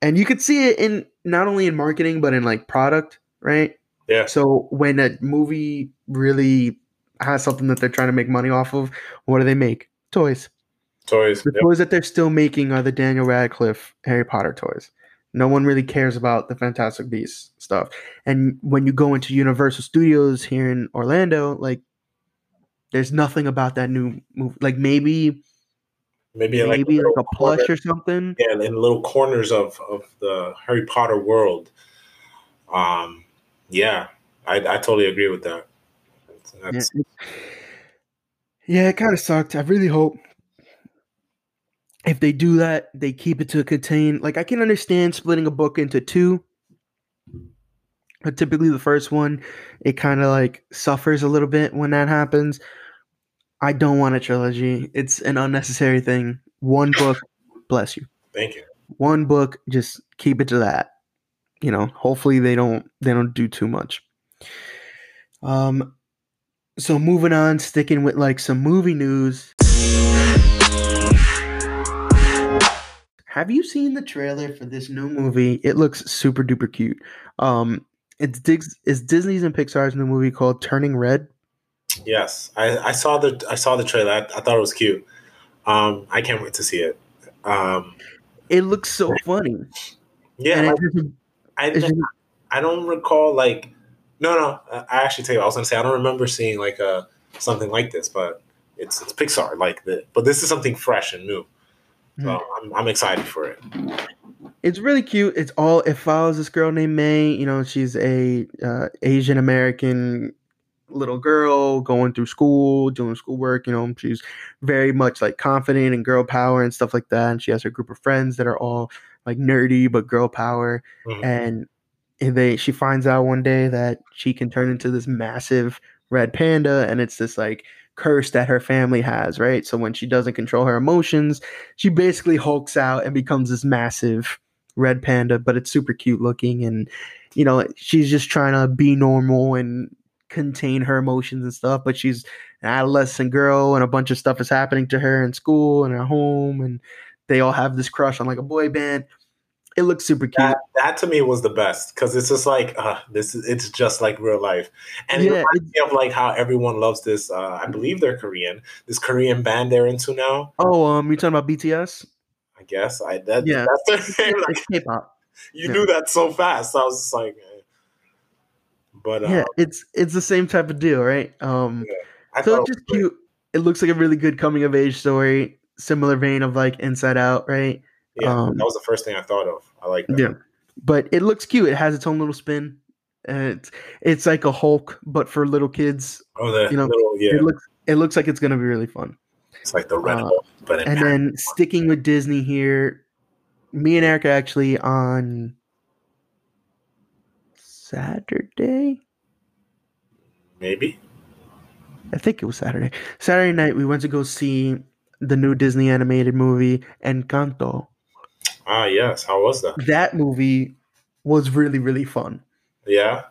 And you could see it in not only in marketing, but in like product, right? Yeah. So when a movie really has something that they're trying to make money off of, what do they make? Toys. Toys. The Yep. toys that they're still making are the Daniel Radcliffe Harry Potter toys. No one really cares about the Fantastic Beasts stuff. And when you go into Universal Studios here in Orlando, like there's nothing about that new movie. Like maybe Maybe, maybe like, like, a plush corner- or something. yeah, in little corners of of the Harry Potter world. Um, yeah, I, I totally agree with that. Yeah, That's, it, yeah, it kind of sucked. I really hope if they do that, they keep it to contain. Like I can understand splitting a book into two, but typically the first one, it kind of like suffers a little bit when that happens. I don't want a trilogy. It's an unnecessary thing. One book, bless you. Thank you. One book, just keep it to that. You know, hopefully they don't they don't do too much. Um so moving on, sticking with like some movie news. Have you seen the trailer for this new movie? It looks super duper cute. Um it's Diggs it's Disney's and Pixar's new movie called Turning Red. Yes, I, I saw the I saw the trailer. I, I thought it was cute. Um, I can't wait to see it. Um, It looks so funny. yeah, and like, I I don't recall like no no. I actually tell you, I was gonna say I don't remember seeing like a something like this, but it's it's Pixar like the but this is something fresh and new. So Mm-hmm. I'm I'm excited for it. it's really cute. It's all it follows this girl named May. You know, she's a uh, Asian American little girl going through school, doing schoolwork. You know, she's very much like confident and girl power and stuff like that. And she has her group of friends that are all like nerdy but girl power. Mhm. And they she finds out one day that she can turn into this massive red panda, and it's this like curse that her family has, right? So when she doesn't control her emotions, she basically hulks out and becomes this massive red panda, but it's super cute looking and you know, she's just trying to be normal and contain her emotions and stuff, but she's an adolescent girl and a bunch of stuff is happening to her in school and at home and they all have this crush on like a boy band. It looks super cute. That, that to me was the best because it's just like uh, this. is It's just like real life, and it Yeah, reminds me of like how everyone loves this. Uh, I believe they're Korean. This Korean band they're into now. oh, um, you're talking about BTS? I guess I that Yeah. that's their name. Like, K-pop. you yeah. knew that so fast. I was just like, eh. but uh, Yeah, it's it's the same type of deal, right? Um, I so it's just cute. It looks like a really good coming of age story, similar vein of like Inside Out, right? Yeah, um, that was the first thing I thought of. I like that. Yeah, but it looks cute. It has its own little spin. And it's it's like a Hulk, but for little kids. Oh, the You know, little yeah, It looks it looks like it's gonna be really fun. it's like the red uh, Hulk, but And then sticking with Disney here, me and Eric actually on Saturday. maybe. I think it was Saturday. Saturday night, we went to go see the new Disney animated movie Encanto. Ah, yes. How was that? That movie was really really fun. Yeah,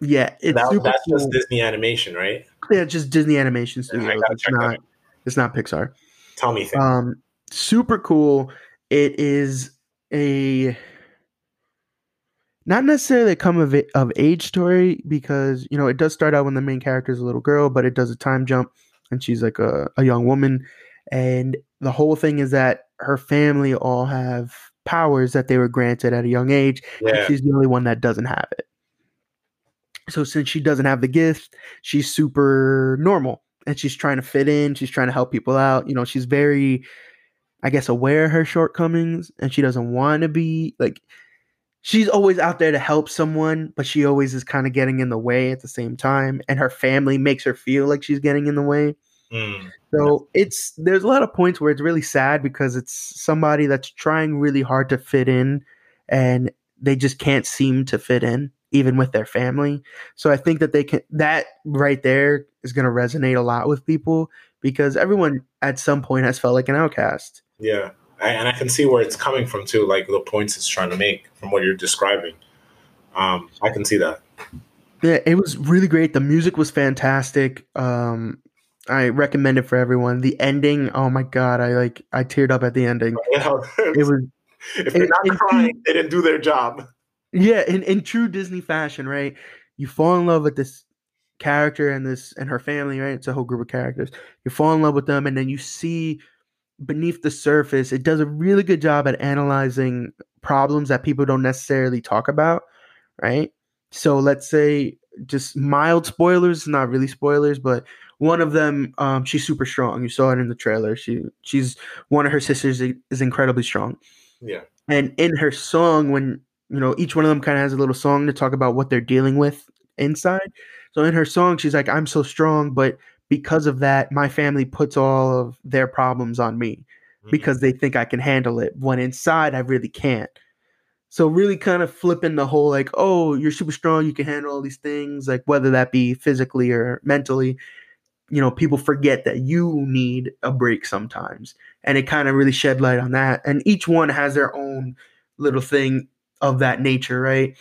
Yeah, it's that, super that's cool. just Disney animation, right? yeah, just Disney Animation Yeah, I Studios. gotta it's not. It's not Pixar. Tell me things. Um, super cool. It is a not necessarily a come of, a- of age story because you know it does start out when the main character is a little girl, but it does a time jump and she's like a, a young woman, and the whole thing is that her family all have powers that they were granted at a young age, and yeah, she's the only one that doesn't have it. So since she doesn't have the gift, she's super normal and she's trying to fit in, she's trying to help people out. You know, she's very I guess aware of her shortcomings and she doesn't want to be like she's always out there to help someone, but she always is kind of getting in the way at the same time and her family makes her feel like she's getting in the way. Mm, So it's there's a lot of points where it's really sad because it's somebody that's trying really hard to fit in and they just can't seem to fit in even with their family. So I think that they can that right there is going to resonate a lot with people because everyone at some point has felt like an outcast. yeah. I, and I can see where it's coming from too, like the points it's trying to make from what you're describing. Um, I can see that. Yeah, it was really great. The music was fantastic. Um I recommend it for everyone. The ending, oh my god, I like I teared up at the ending. It was if they're it- not it- crying, they didn't do their job. Yeah, in, in true Disney fashion, right? You fall in love with this character and this and her family, right? It's a whole group of characters. You fall in love with them, and then you see beneath the surface, it does a really good job at analyzing problems that people don't necessarily talk about, right? So let's say just mild spoilers, not really spoilers, but one of them, um, she's super strong. You saw it in the trailer. She she's one of her sisters is incredibly strong. Yeah. And in her song, when you know each one of them kind of has a little song to talk about what they're dealing with inside. So in her song, she's like, "I'm so strong, but because of that, my family puts all of their problems on me mm-hmm. because they think I can handle it. When inside, I really can't." So really kind of flipping the whole like, oh, you're super strong, you can handle all these things, like whether that be physically or mentally. You know, people forget that you need a break sometimes. And it kind of really shed light on that. And each one has their own little thing of that nature, right?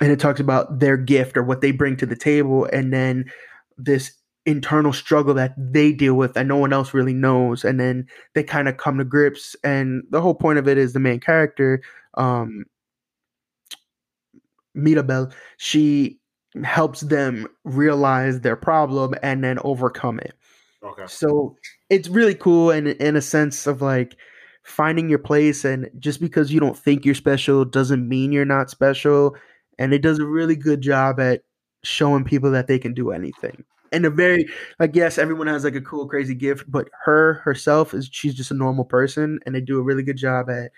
And it talks about their gift or what they bring to the table, and then this internal struggle that they deal with that no one else really knows. And then they kind of come to grips. And the whole point of it is the main character, um, Mirabel, she helps them realize their problem and then overcome it. Okay. So it's really cool and in a sense of like finding your place and just because you don't think you're special doesn't mean you're not special and it does a really good job at showing people that they can do anything and a very like yes everyone has like a cool crazy gift but her herself is she's just a normal person and they do a really good job at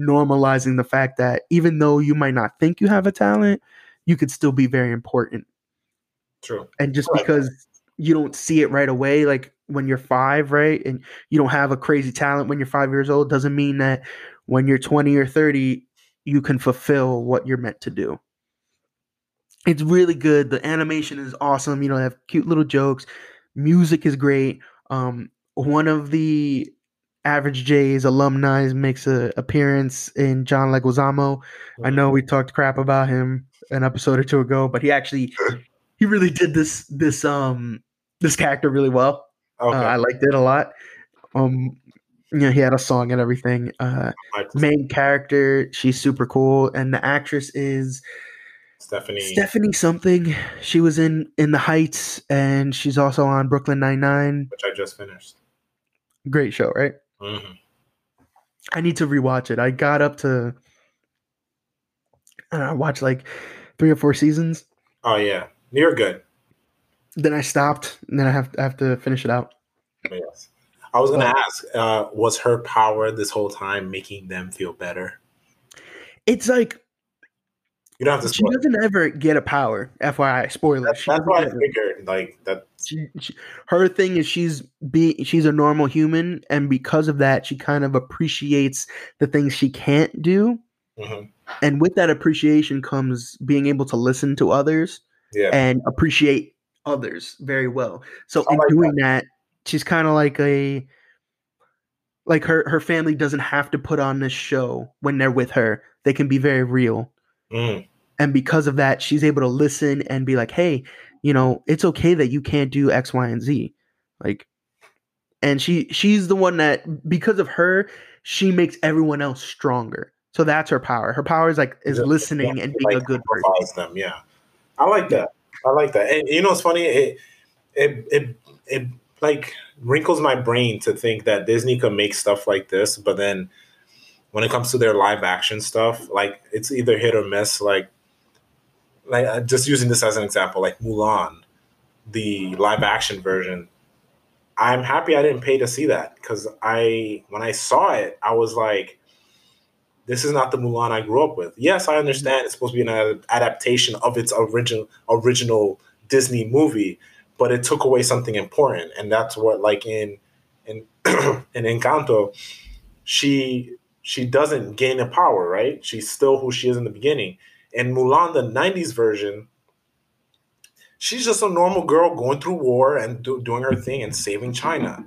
normalizing the fact that even though you might not think you have a talent you could still be very important true and just right. because you don't see it right away like when you're five, right? And you don't have a crazy talent when you're five years old, doesn't mean that when you're 20 or 30, you can fulfill what you're meant to do. It's really good. The animation is awesome. You know, they have cute little jokes. Music is great. Um, one of the Average J's alumni makes an appearance in John Leguizamo. I know we talked crap about him an episode or two ago, but he actually he really did this this um this character really well. Okay. Uh, I liked it a lot. Um, you know, he had a song and everything. Uh, main character, she's super cool, and the actress is Stephanie Stephanie something. She was in in the Heights, and she's also on Brooklyn Nine Nine, which I just finished. Great show, right? Mm-hmm. I need to rewatch it. I got up to I watched like three or four seasons. Oh yeah, you're good. Then I stopped, and then I have I have to finish it out. Yes, I was gonna ask, uh, was her power this whole time making them feel better? It's like you don't have to. Spoil. She doesn't ever get a power. FYI, spoiler. That's, that's why I figured like that. She, she, her thing is she's be she's a normal human, and because of that, she kind of appreciates the things she can't do. Mm-hmm. And with that appreciation comes being able to listen to others yeah. and appreciate others very well. So in doing that. that, she's kind of like a like her her family doesn't have to put on this show when they're with her. They can be very real. Mm. And because of that, she's able to listen and be like, "Hey, you know, it's okay that you can't do X, Y, and Z." Like and she she's the one that because of her, she makes everyone else stronger. So that's her power. Her power is like is listening and being like, a good person. Them, yeah. I like that. I like that. And you know, it's funny. It it it it like wrinkles my brain to think that Disney could make stuff like this, but then when it comes to their live action stuff, like it's either hit or miss. Like like uh, just using this as an example, like Mulan, the live action version. I'm happy I didn't pay to see that because I when I saw it, I was like this is not the Mulan I grew up with. Yes, I understand it's supposed to be an adaptation of its original original Disney movie, but it took away something important, and that's what like in in in Encanto, she she doesn't gain the power, right? She's still who she is in the beginning. And Mulan, the '90s version, she's just a normal girl going through war and do, doing her thing and saving China.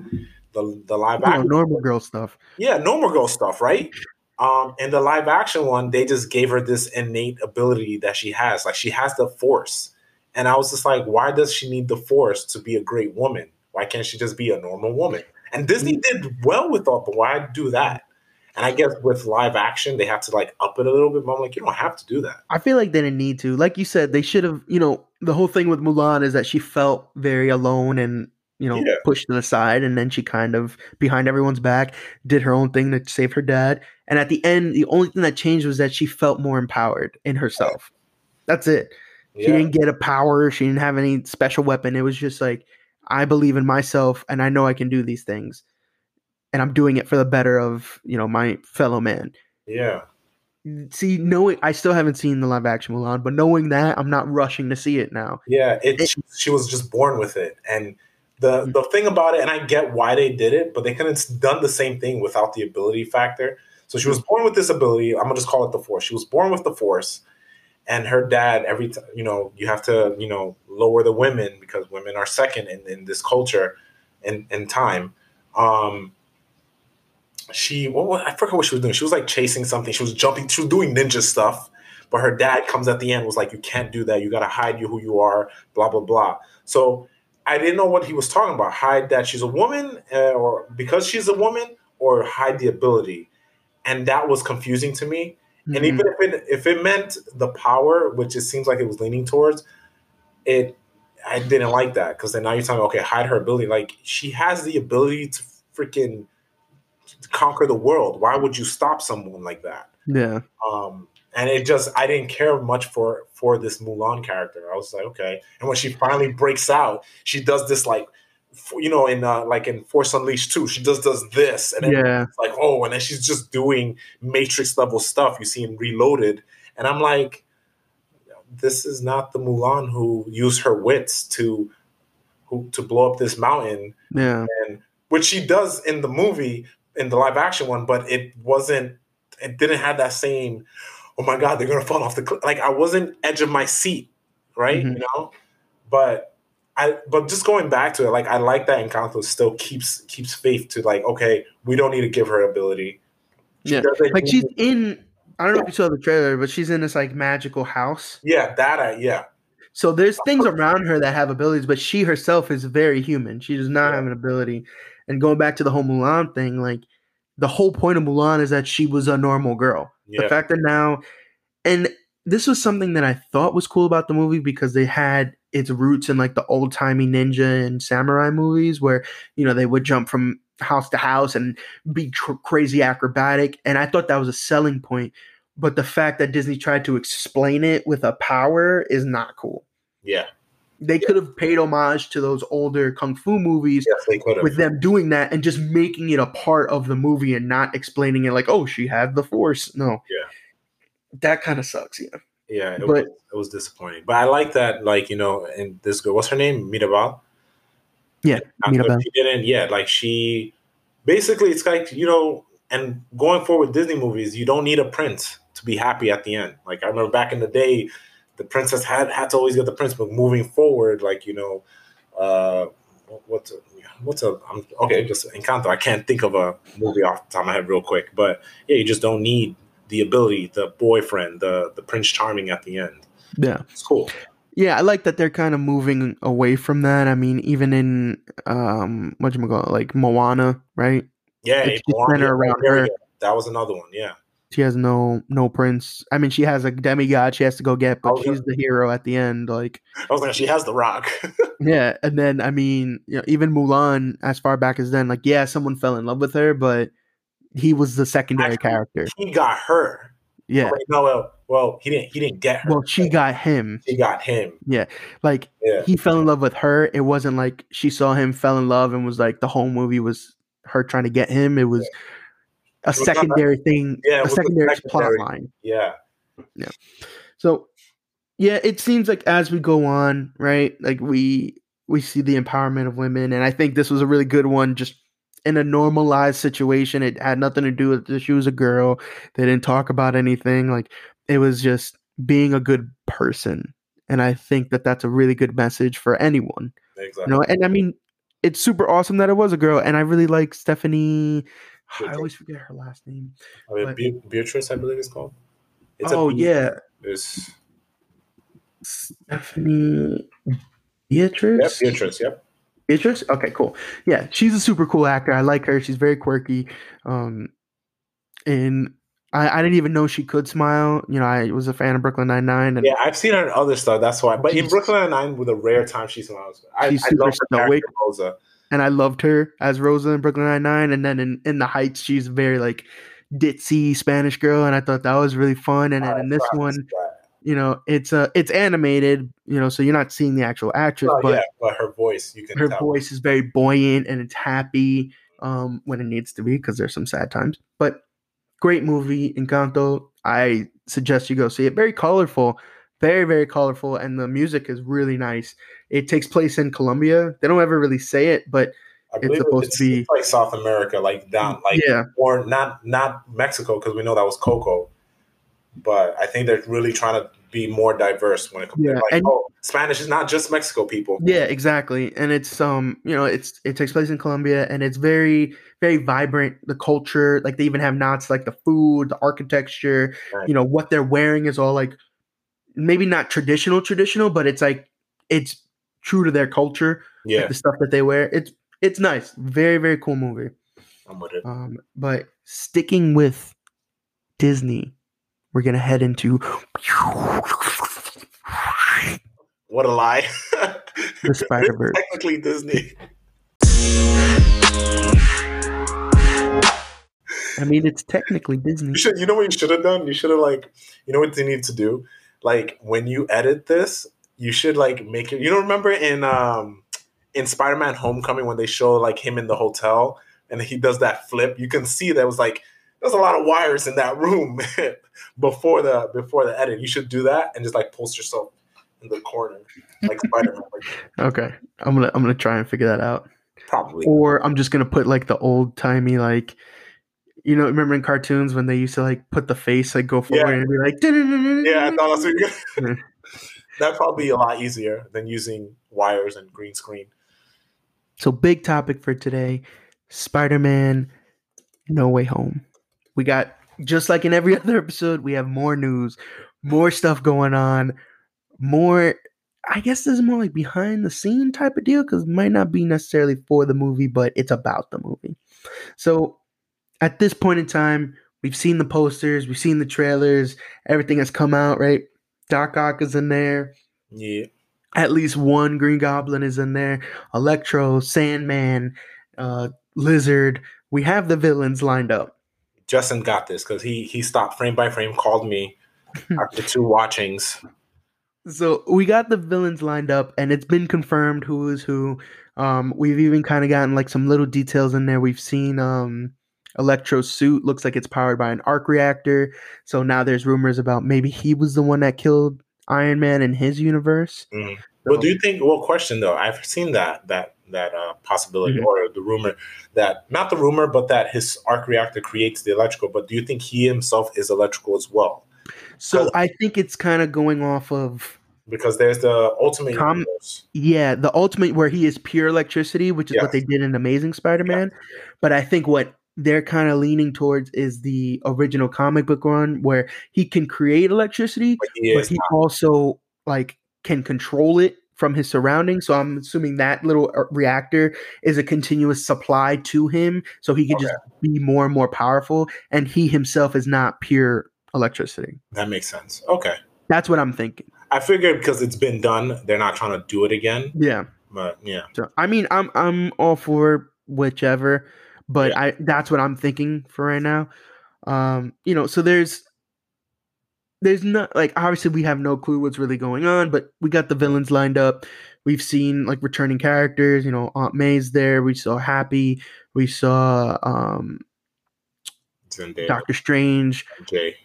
The the live action normal girl stuff. Yeah, normal girl stuff, right? Um, in the live action one, they just gave her this innate ability that she has. Like she has the force. And I was just like, why does she need the force to be a great woman? Why can't she just be a normal woman? And Disney mm. did well with that, but why do that? And I guess with live action, they have to like up it a little bit. But I'm like, you don't have to do that. I feel like they didn't need to. Like you said, they should have, you know, the whole thing with Mulan is that she felt very alone and you know, Yeah. pushed to the side, and then she kind of behind everyone's back did her own thing to save her dad. And at the end, the only thing that changed was that she felt more empowered in herself. That's it. She Yeah. didn't get a power. She didn't have any special weapon. It was just like, I believe in myself and I know I can do these things. And I'm doing it for the better of, you know, my fellow man. yeah. See, knowing I still haven't seen the live action Mulan, but knowing that, I'm not rushing to see it now. Yeah, it, It- she, she was just born with it, and the Mm. the thing about it, and I get why they did it, but they couldn't have done the same thing without the ability factor. So she was born with this ability. I'm gonna just call it the force. She was born with the force, and her dad every time you know you have to you know lower the women because women are second in, in this culture, in in time. Um, she what, was- I forgot what she was doing. She was like chasing something. She was jumping. She was doing ninja stuff. But her dad comes at the end was like, "You can't do that. You got to hide you who you are." Blah blah blah. So I didn't know what he was talking about. Hide that she's a woman, uh, or because she's a woman, or hide the ability, and that was confusing to me. And Mhm. even if it if it meant the power, which it seems like it was leaning towards, it I didn't like that because then now you're telling me, okay, hide her ability. Like she has the ability to freaking conquer the world. Why would you stop someone like that? yeah. Um, and it just I didn't care much for for this Mulan character. I was like, okay. And when she finally breaks out, she does this like, you know, in uh, like in Force Unleashed too. She just does this, and then Yeah. it's like, oh, and then she's just doing Matrix level stuff. You see in Reloaded, and I'm like, this is not the Mulan who used her wits to who to blow up this mountain Yeah. and which she does in the movie in the live action one but it wasn't it didn't have that same oh my god they're gonna fall off the cliff like i wasn't edge of my seat right Mhm. you know but i but just going back to it like i like that encanto still keeps keeps faith to like okay we don't need to give her ability She Yeah. Like she's in I don't know if you saw the trailer, but she's in this like magical house. yeah that I, yeah So there's things around her that have abilities, but she herself is very human. She does not Yeah. have an ability. And going back to the whole Mulan thing, like the whole point of Mulan is that she was a normal girl. The fact that now, and this was something that I thought was cool about the movie because they had its roots in like the old timey ninja and samurai movies where, you know, they would jump from house to house and be tr- crazy acrobatic. And I thought that was a selling point. But the fact that Disney tried to explain it with a power is not cool. yeah They could have paid homage to those older kung fu movies yes they could have with them doing that and just making it a part of the movie and not explaining it like, oh, she had the force. No. Yeah. That kind of sucks, yeah. yeah it, but- was, it was disappointing but i like that like you know and this girl what's her name mirabel Yeah, that She didn't. Yeah, like she basically it's like you know, and going forward with Disney movies, you don't need a prince to be happy at the end. Like I remember back in the day, the princess had had to always get the prince, but moving forward, like you know, uh, what's a, what's a I'm, okay, just Encanto. I can't think of a movie off the top of my head real quick, but yeah, you just don't need the ability, the boyfriend, the the Prince Charming at the end. Yeah. It's cool. Yeah, I like that they're kind of moving away from that. I mean, even in um what you call like Moana, right? Yeah, It's Moana, around her. That was another one. Yeah. She has no no prince. I mean, she has a demigod she has to go get, but Oh, yeah. she's the hero at the end. Like, I was like, she has the rock. yeah. And then I mean, you know, even Mulan, as far back as then, like, yeah, someone fell in love with her, but he was the secondary Actually, character. he got her. Yeah. No, well, well, he didn't. He didn't get her. Well, she got him. He got him. Yeah, like Yeah, he fell in love with her. It wasn't like she saw him, fell in love, and was like the whole movie was her trying to get him. It was a secondary thing, Yeah, a a secondary plot line. yeah, Yeah. So yeah, it seems like as we go on, right? Like we we see the empowerment of women, and I think this was a really good one. Just in a normalized situation, it had nothing to do with she was a girl. They didn't talk about anything. Like it was just being a good person, and I think that that's a really good message for anyone. exactly. You know, and I mean, it's super awesome that it was a girl, and I really like Stephanie. I always forget her last name. I mean, but- Beatriz, I believe it's called. It's oh yeah, It's, Stephanie Beatriz. yep, Beatriz. Yep. Beatriz? Okay, cool. Yeah, she's a super cool actor. I like her. She's very quirky. Um, and I, I didn't even know she could smile. You know, I was a fan of Brooklyn Nine Nine, and Yeah, I've seen her in other stuff. That's why. But in Brooklyn Nine Nine, with a rare time she smiles. I, She's I love her. Rosa. And I loved her as Rosa in Brooklyn Nine Nine, and then in, in the Heights, she's very like ditzy Spanish girl, and I thought that was really fun. And then in this one, you know, it's uh it's animated, you know, so you're not seeing the actual actress, Oh, but yeah, but her voice, you can her tell. voice is very buoyant and it's happy um when it needs to be because there's some sad times. But great movie, Encanto. I suggest you go see it. Very colorful, very very colorful, and the music is really nice. It takes place in Colombia. They don't ever really say it, but I it's supposed it's, to be- like South America, like down, like yeah, or not not Mexico because we know that was Coco, but I think they're really trying to be more diverse when it comes. Yeah, to like, and- oh, Spanish is not just Mexico people. yeah, exactly. And it's um, you know, it's it takes place in Colombia, and it's very very vibrant. The culture, like they even have knots, like the food, the architecture. Right. You know what they're wearing is all like maybe not traditional traditional, but it's like it's true to their culture. like, Yeah, the stuff that they wear. It's it's nice. Very very cool movie. I'm with it. Um, but sticking with Disney, we're gonna head into What a lie! The Spider-Verse. Technically Disney. I mean, it's technically Disney. You should. You know what you should have done? You should have like. You know what they need to do? Like when you edit this, you should like make it. You don't remember in um in Spider-Man: Homecoming when they show like him in the hotel and he does that flip. You can see there was like there's a lot of wires in that room before the before the edit. You should do that and just like post yourself in the corner like Spider-Man. Okay, I'm gonna I'm gonna try and figure that out. probably. Or I'm just gonna put like the old timey like. You know, remember in cartoons when they used to like put the face like go forward Yeah. and be like, Yeah, I thought that's you That'd probably be a lot easier than using wires and green screen. So, big topic for today Spider Man No Way Home. We got, just like in every other episode, we have more news, more stuff going on, more. I guess this is more like behind the scene type of deal because it might not be necessarily for the movie, but it's about the movie. So, at this point in time, we've seen the posters, we've seen the trailers, everything has come out, right? Doc Ock is in there Yeah. at least one Green Goblin is in there. Electro, Sandman, uh, Lizard. We have the villains lined up. Justin got this because he he stopped frame by frame, called me after two watchings. So we got the villains lined up, and it's been confirmed who is who. Um, we've even kind of gotten like some little details in there. We've seen um, Electro's suit looks like it's powered by an arc reactor. So now there's rumors about maybe he was the one that killed Iron Man in his universe. Mhm. Well, do you think? Well, question though, I've seen that that that uh, possibility Mhm. or the rumor that not the rumor, but that his arc reactor creates the electrical. But do you think he himself is electrical as well? So I think it's kind of going off of Because there's the ultimate Com-. Yeah, the ultimate where he is pure electricity, which is Yes. what they did in Amazing Spider-Man. But I think what they're kind of leaning towards is the original comic book run where he can create electricity, But he but he also like can control it from his surroundings. So I'm assuming that little uh, reactor is a continuous supply to him, so he can just be more and more powerful. And he himself is not pure electricity. That makes sense. Okay, That's what I'm thinking. I figured because it's been done, they're not trying to do it again. Yeah. But yeah, So I mean, I'm I'm all for whichever, but I that's what I'm thinking for right now. Um, you know, so there's there's not like obviously we have no clue what's really going on, but we got the villains lined up. We've seen like returning characters. You know, Aunt May's there. We saw Happy. We saw um Doctor Strange, Jay,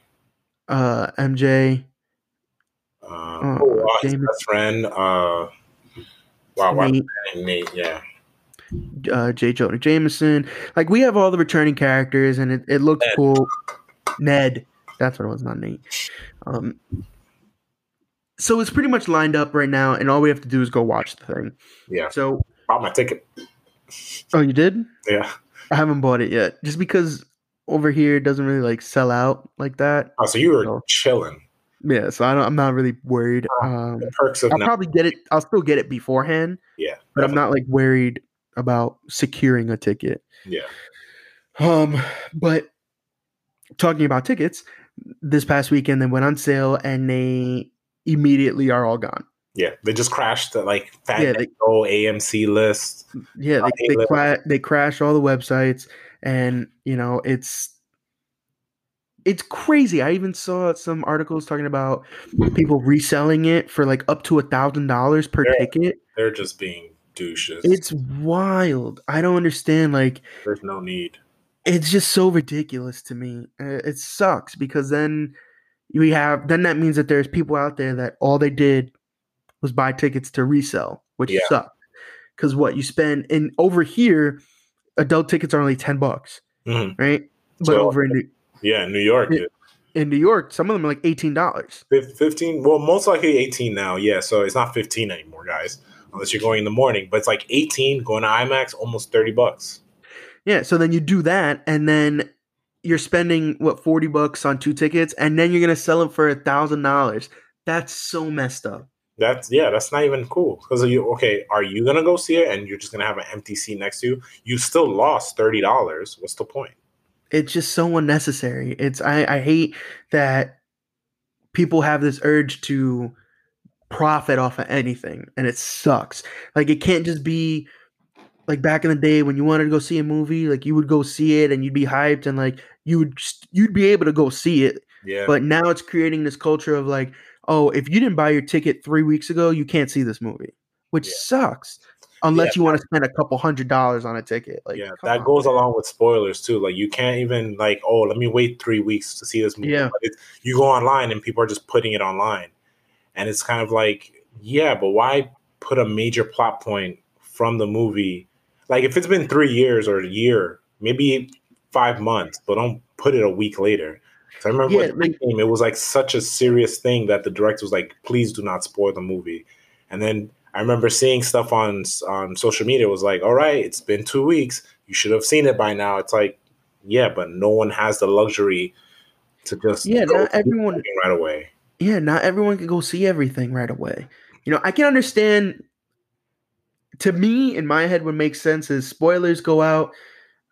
uh MJ, uh, Uh, oh, uh, his best friend. Uh, wow, wow, Nate, Nate. Yeah, uh, J. Jonah Jameson. Like we have all the returning characters, and it, it looks Ned. cool. Ned, that's what it was, not Nate. Um, so it's pretty much lined up right now, and all we have to do is go watch the thing. yeah. So, Bought my ticket. oh, you did? Yeah. I haven't bought it yet, just because over here it doesn't really like sell out like that. Oh, so you were No. chilling. Yeah, so I don't, I'm not really worried. Um, The perks of I'll now. probably get it. I'll still get it beforehand, Yeah, but I'm not like worried about securing a ticket. Yeah. Um, but talking about tickets, this past weekend they went on sale and they immediately are all gone. Yeah, they just crashed the like Yeah, they- AMC list. Yeah, they they, they crash all the websites, and you know it's it's crazy. I even saw some articles talking about people reselling it for like up to a thousand dollars per Yeah. ticket. They're just being douches. It's wild. I don't understand. Like There's no need. it's just so ridiculous to me. It sucks because then we have then that means that there's people out there that all they did was buy tickets to resell, which Yeah. sucks. Because what you spend in over here, adult tickets are only ten bucks, Mhm. right? But So- over in New, Yeah, New York. Yeah. in New York, some of them are like eighteen dollars. 15 well most likely 18 now yeah so it's not 15 anymore guys unless you're going in the morning but it's like 18 going to imax almost 30 bucks Yeah, so then you do that, and then you're spending what forty bucks on two tickets, and then you're gonna sell them for a thousand dollars. That's so messed up. that's yeah that's not even cool because you okay are you gonna go see it and you're just gonna have an empty seat next to you you still lost $30 what's the point it's just so unnecessary. It's I, I hate that people have this urge to profit off of anything and it sucks. Like it can't just be like back in the day when you wanted to go see a movie, like you would go see it and you'd be hyped and like you would just, you'd be able to go see it. yeah But now it's creating this culture of like, oh, if you didn't buy your ticket 3 weeks ago, you can't see this movie, which Yeah. sucks. Unless Yeah. you want to spend a couple hundred dollars on a ticket. Like yeah that on, goes man. along with spoilers too like you can't even like oh let me wait three weeks to see this movie Yeah. You go online and people are just putting it online and it's kind of like yeah but why put a major plot point from the movie like if it's been three years or a year maybe five months but don't put it a week later 'Cause i remember Yeah, when like- it came it was like such a serious thing that the director was like please do not spoil the movie and then I remember seeing stuff on on social media. It was like, all right, it's been two weeks. You should have seen it by now. It's like, yeah, but no one has the luxury to just Yeah, not everyone- right away. Yeah, not everyone can go see everything right away. You know, I can understand. To me, in my head, what makes sense is spoilers go out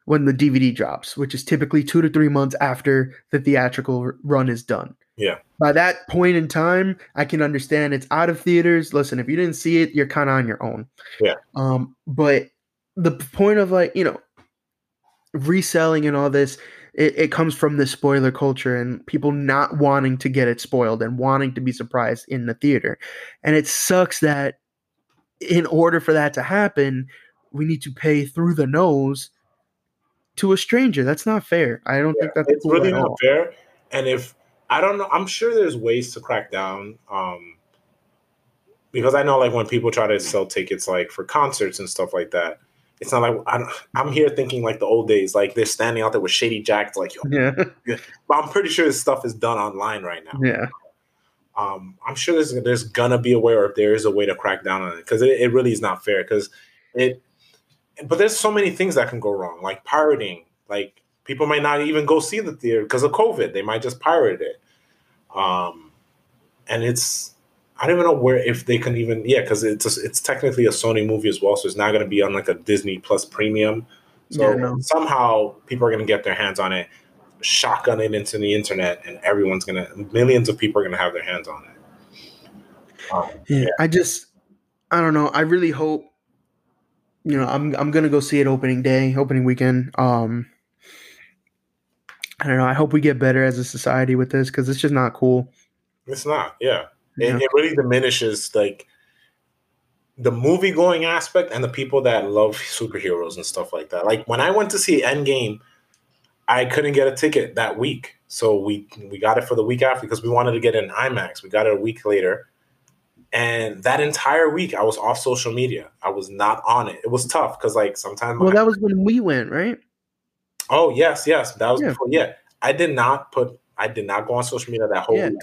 when the DVD drops, which is typically two to three months after the theatrical run is done. Yeah. By that point in time, I can understand it's out of theaters. Listen, if you didn't see it, you're kind of on your own. Yeah. Um, but the point of like you know reselling and all this it, it comes from the spoiler culture and people not wanting to get it spoiled and wanting to be surprised in the theater and it sucks that in order for that to happen we need to pay through the nose to a stranger that's not fair i don't think that's it's cool really not all. fair. And if I don't know, I'm sure there's ways to crack down. Um, because I know, like when people try to sell tickets, like for concerts and stuff like that, it's not like I don't, I'm here thinking like the old days, like they're standing out there with shady jacks, like yo. yeah But I'm pretty sure this stuff is done online right now. yeah um, I'm sure there's there's gonna be a way, or if there is a way to crack down on it, because it, it really is not fair. Because it, but there's so many things that can go wrong, like pirating. Like people might not even go see the theater because of COVID; they might just pirate it. Um, and it's I don't even know where if they can even yeah, because it's a, it's technically a Sony movie as well, so it's not gonna be on like a Disney Plus premium. So Yeah, no. somehow people are gonna get their hands on it shotgun it into the internet and everyone's gonna millions of people are gonna have their hands on it um, Yeah, I just I don't know. I really hope you know, I'm I'm going to go see it opening day, opening weekend. Um I don't know. I hope we get better as a society with this cuz it's just not cool. it's not yeah Yeah. it, it really diminishes like the movie going aspect and the people that love superheroes and stuff like that like when i went to see endgame i couldn't get a ticket that week so we we got it for the week after because we wanted to get in imax we got it a week later and that entire week i was off social media i was not on it it was tough because like sometimes Well, my- that was when we went, right? Oh yes, yes. That was Yeah. before. Yeah, I did not put. I did not go on social media that whole Yeah. week.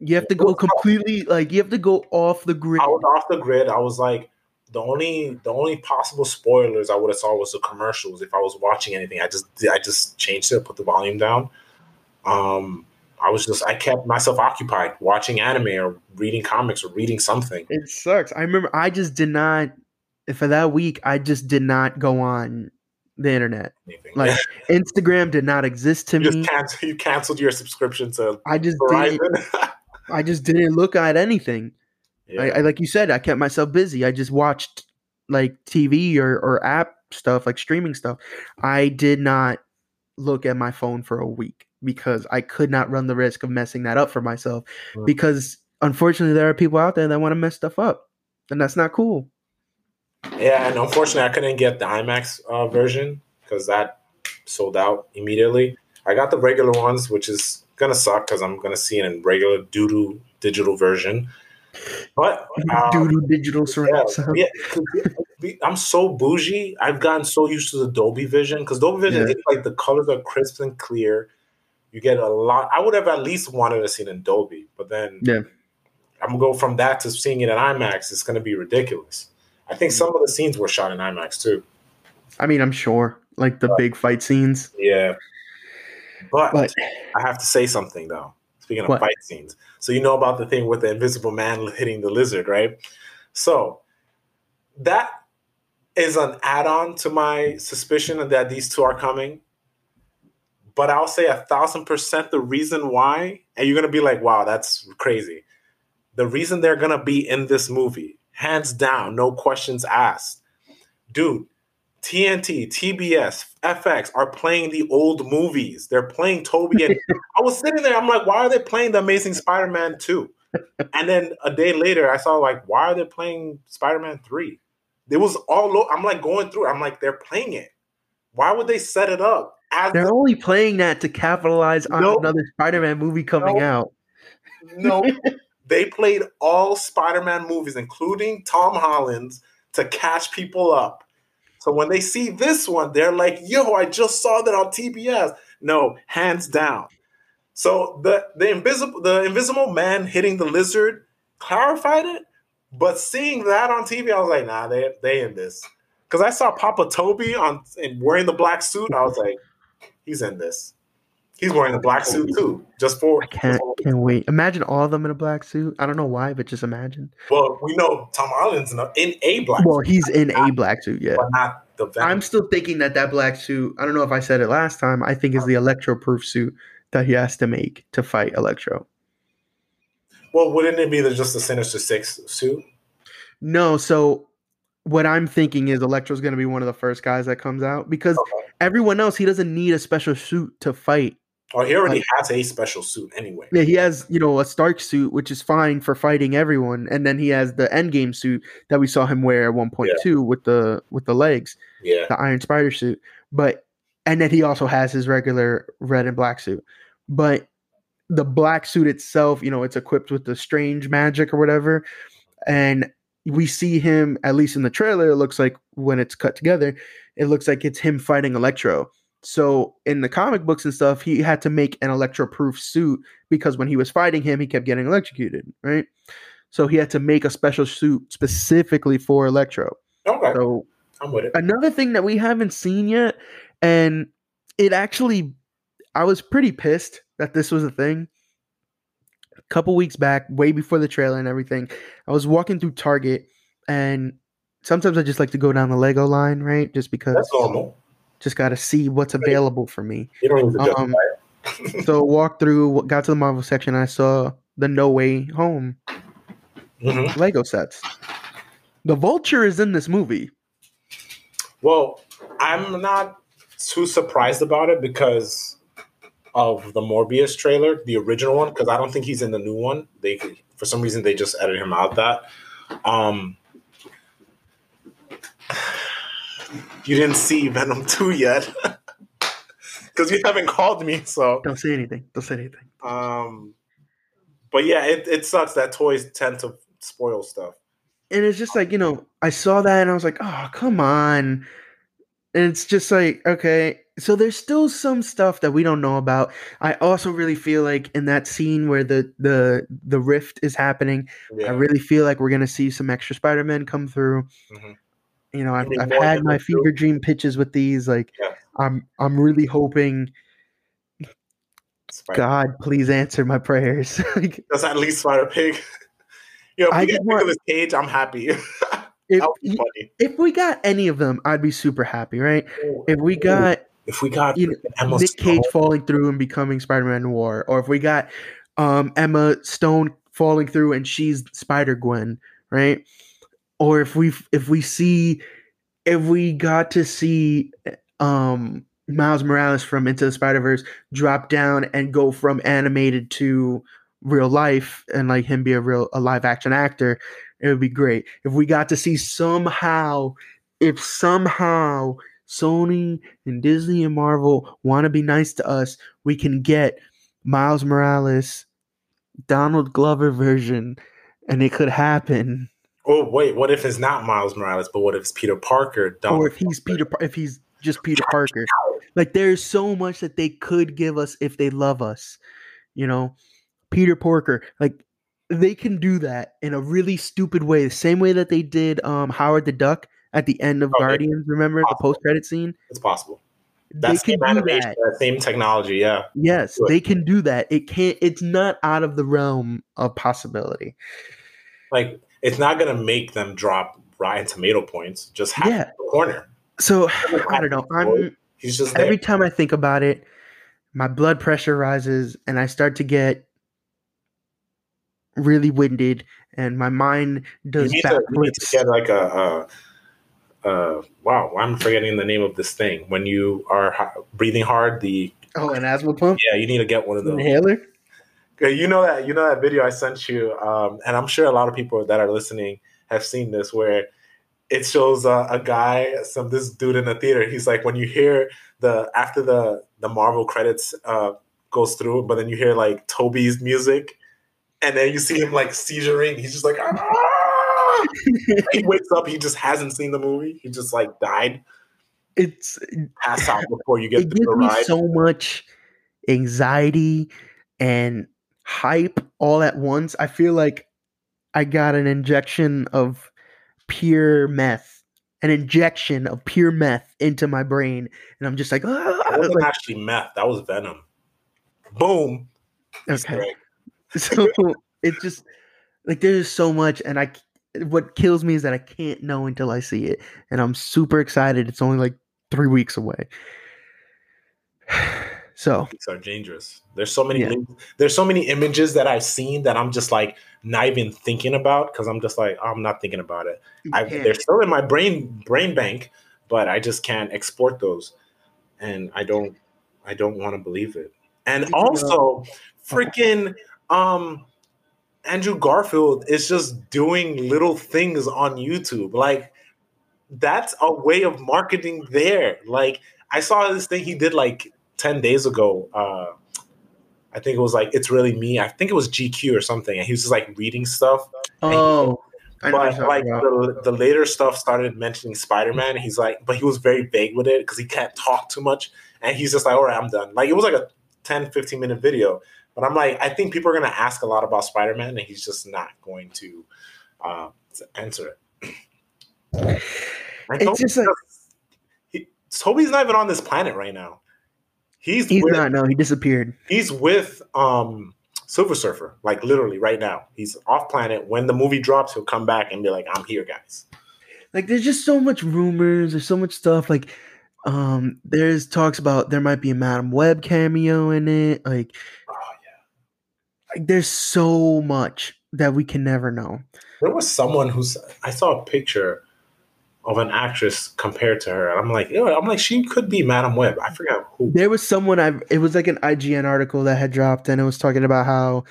You have to go completely like you have to go off the grid. I was off the grid. I was like the only the only possible spoilers I would have saw was the commercials. If I was watching anything, I just I just changed it, put the volume down. Um, I was just I kept myself occupied watching anime or reading comics or reading something. It sucks. I remember I just did not for that week I just did not go on the internet. Anything. Like Instagram did not exist to you me. canceled, you canceled your subscription to I just Verizon. I just didn't look at anything. Yeah. I, I like you said, I kept myself busy. I just watched like TV or, or app stuff, like streaming stuff. I did not look at my phone for a week because I could not run the risk of messing that up for myself. Because unfortunately, there are people out there that want to mess stuff up, and that's not cool. Yeah, and unfortunately, I couldn't get the IMAX uh, version because that sold out immediately. I got the regular ones, which is gonna suck because I'm gonna see it in regular doodoo digital version. But um, Doodoo digital yeah, surround sound. yeah, we- I'm so bougie. I've gotten so used to the Dolby Vision because Dolby Vision, Yeah. it's like the colors are crisp and clear. You get a lot. I would have at least wanted to see it in Dolby, but then Yeah. I'm gonna go from that to seeing it in IMAX. It's gonna be ridiculous. I think some of the scenes were shot in IMAX too. I mean, I'm sure, like the big fight scenes. Yeah, but, But I have to say something though. Speaking of What? fight scenes, so you know about the thing with the Invisible Man hitting the lizard, right? So that is an add-on to my suspicion that these two are coming. But I'll say a thousand percent the reason why, and you're gonna be like, "Wow, that's crazy." The reason they're gonna be in this movie, hands down, no questions asked, dude. TNT, TBS, FX are playing the old movies. They're playing Tobey and I was sitting there. I'm like, why are they playing The Amazing Spider-Man 2? And then a day later, I saw like, why are they playing Spider-Man 3? It was all. I'm like going through. I'm like, they're playing it. Why would they set it up as they're only playing that to capitalize on No. another Spider-Man movie coming No. out. no? they played all Spider-Man movies, including Tom Holland's, to catch people up. So when they see this one, they're like, "Yo, I just saw that on TBS." No, hands down. So the the invisible the invisible man hitting the lizard clarified it, but seeing that on TV, I was like, "Nah, they they in this." Because I saw Papa Tobey on and wearing the black suit, I was like, "He's in this." He's wearing a black suit too, just for. I can't can't wait. Imagine all of them in a black suit. I don't know why, but just imagine. Well, we know Tom Holland's in a, in a black, Well, he's in a black suit, yeah. but not the Venom. I'm still thinking that that black suit. I don't know if I said it last time. I think is the electro-proof suit that he has to make to fight Electro. well, wouldn't it be the, just the Sinister Six suit? No, so what I'm thinking is Electro's going to be one of the first guys that comes out because Okay. everyone else he doesn't need a special suit to fight. Or he already Like- has a special suit anyway. Yeah, he has, you know, a Stark suit, which is fine for fighting everyone, and then he has the Endgame suit that we saw him wear at 1.2 with the with the legs, Yeah, the Iron Spider suit. But and then he also has his regular red and black suit. But the black suit itself, you know, it's equipped with the strange magic or whatever, and we see him at least in the trailer. It looks like when it's cut together, it looks like it's him fighting Electro. So in the comic books and stuff, he had to make an electro-proof suit because when he was fighting him, he kept getting electrocuted, right? So he had to make a special suit specifically for Electro. okay, So I'm with it. another thing that we haven't seen yet, and it actually, I was pretty pissed that this was a thing. A couple weeks back, way before the trailer and everything, I was walking through Target, and sometimes I just like to go down the Lego line, right? Just because, That's normal. Just got to see what's available for me. You don't need to Um. So walked through, got to the Marvel section, I saw the No Way Home Mhm. Lego sets. The Vulture is in this movie. Well, I'm not too surprised about it because of the Morbius trailer, the original one, because I don't think he's in the new one. They for some reason they just edited him out that. Um you didn't see Venom 2 yet. Because you haven't called me, so Don't say anything. Don't say anything. um but yeah, it, it sucks that toys tend to spoil stuff. and it's just like you know i saw that and i was like oh come on and it's just like okay so there's still some stuff that we don't know about i also really feel like in that scene where the the the rift is happening Yeah. i really feel like we're gonna see some extra spider-man come through Mhm. You know i've, I've had my fever dream pitches with these like Yeah. i'm i'm really hoping Spider- god please answer my prayers like That's at least Spider Pig. Yo, if I we just get Nicolas Cage, I'm happy. if, that would be funny. if we got any of them i'd be super happy right if we got if we got you know, Nick Cage falling through and becoming Spider-Man Noir, or if we got um, Emma Stone falling through and she's Spider Gwen, right? Or if we if we see if we got to see um Miles Morales from Into the Spider Verse drop down and go from animated to real life and like him be a real a live action actor, it would be great. If we got to see somehow, if somehow Sony and Disney and Marvel want to be nice to us, we can get Miles Morales, Donald Glover version, and it could happen. Oh wait, what if it's not Miles Morales, but what if it's Peter Parker? Donald or if he's Glover? Peter, if he's just Peter Parker. Like there's so much that they could give us if they love us, you know. Peter Parker, like they can do that in a really stupid way, the same way that they did um Howard the Duck at the end of Oh. Guardians. Remember the post credit scene? It's possible. They That's can same do animation, that. same technology. Yeah. Yes, they can do that. It can't. It's not out of the realm of possibility. Like it's not gonna make them drop Rotten Tomato points. Just have Yeah. the corner. So I don't know. I'm He's just there. every time I think about it, my blood pressure rises and I start to get really winded, and my mind you does need, to, you need to get like a, a, a wow. I'm forgetting the name of this thing. When you are breathing hard, the Oh, an asthma pump yeah, you need to get one of those. inhaler. You know that you know that video I sent you, um, and I'm sure a lot of people that are listening have seen this, where it shows uh, a guy, some this dude in the theater. He's like, when you hear the after the the Marvel credits uh, goes through, but then you hear like Tobey's music, and then you see him like seizuring. He's just like, ah! he wakes up. He just hasn't seen the movie. He just like died, It's passed out before you get it gives the me ride. so much anxiety and hype all at once. I feel like I got an injection of pure meth, an injection of pure meth into my brain, and I'm just like, That ah, wasn't like, actually meth. That was venom. Boom. Okay. So it's just like there's so much, and I. What kills me is that I can't know until I see it, and I'm super excited. It's only like three weeks away. So These are dangerous. There's so many Yeah. there's so many images that I've seen that I'm just like not even thinking about because I'm just like oh, I'm not thinking about it. I, they're still in my brain brain bank, but I just can't export those, and I don't I don't want to believe it. And also, freaking um, Andrew Garfield is just doing little things on YouTube. Like that's a way of marketing there. Like I saw this thing he did like 10 days ago. Uh I think it was like it's really me. I think it was GQ or something. And he was just like reading stuff. Oh, I But like the, the later stuff started mentioning Spider-Man. He's like, but he was very vague with it because he can't talk too much. And he's just like, all right, I'm done. Like it was like a 10, 15 minute video. But I'm like, I think people are gonna ask a lot about Spider-Man, and he's just not going to uh, answer it. It's just like- he, Tobey's not even on this planet right now. He's He's with, not. No, he disappeared. he's with um Silver Surfer, like literally right now. He's off planet. When the movie drops, he'll come back and be like, I'm here, guys. Like, there's just so much rumors. There's so much stuff. Like, um, there's talks about there might be a Madame Web cameo in it. Like, Oh yeah. like there's so much that we can never know. There was someone who's I saw a picture of an actress compared to her, and I'm like, I'm like, she could be Madame Web. I forgot who. There was someone I. It was like an IGN article that had dropped, and it was talking about how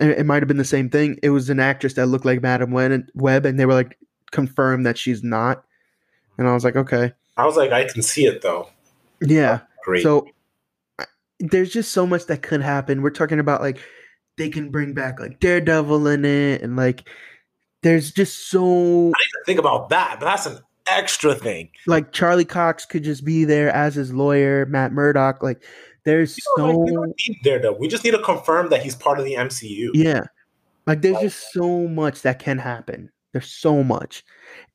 it, it might have been the same thing. It was an actress that looked like Madame Web, and they were like confirmed that she's not. And I was like, okay, I was like, I can see it though. yeah. Great. So there's just so much that could happen. We're talking about like they can bring back like Daredevil in it, and like there's just so I think about that, but that's an extra thing. like Charlie Cox could just be there as his lawyer, Matt Murdock. Like there's You know, like, we so don't need Daredevil. We just need to confirm that he's part of the MCU. yeah, like there's just so much that can happen. There's so much,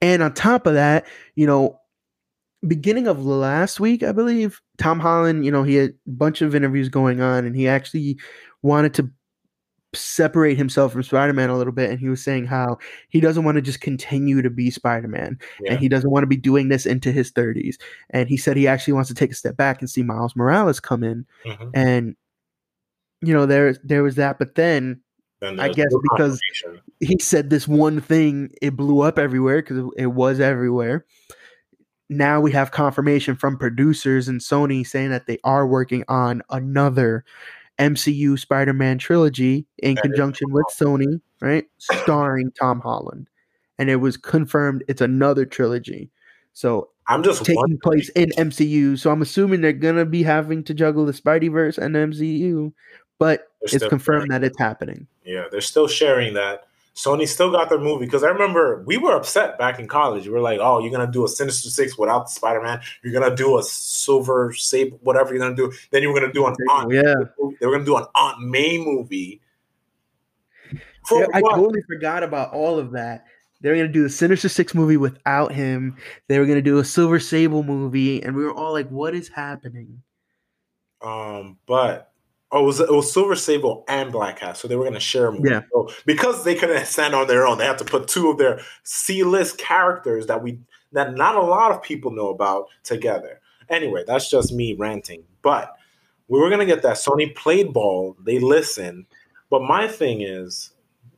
and on top of that, you know. Beginning of last week, I believe Tom Holland, you know, he had a bunch of interviews going on, and he actually wanted to separate himself from Spider-Man a little bit and he was saying how he doesn't want to just continue to be Spider-Man Yeah. and he doesn't want to be doing this into his 30s and he said he actually wants to take a step back and see Miles Morales come in Mhm. and you know there there was that but then Then I guess because- he said this one thing, it blew up everywhere because it was everywhere. Now we have confirmation from producers and Sony saying that they are working on another MCU Spider Man trilogy in That conjunction with Sony, right? Starring Tom Holland. And it was confirmed it's another trilogy. So I'm just taking wondering- place in MCU. So I'm assuming they're gonna be having to juggle the Spideyverse and MCU, but They're it's confirmed that it's happening. Yeah, they're still sharing that. Sony still got their movie because I remember we were upset back in college. We were like, "Oh, you're gonna do a Sinister Six without Spider Man. You're gonna do a Silver Sable, whatever you're gonna do. Then you were gonna do an Aunt. Yeah. They were gonna do an Aunt May movie. For Yeah, I totally forgot about all of that. They were gonna do the Sinister Six movie without him. They were gonna do a Silver Sable movie, and we were all like, "What is happening?" Um, but oh, it was it was Silver Sable and Black Cat, so they were going to share a movie. Yeah. So because they couldn't stand on their own, they had to put two of their C list characters that we that not a lot of people know about together. Anyway, that's just me ranting. But we were going to get that. Sony played ball. They listen, But my thing is,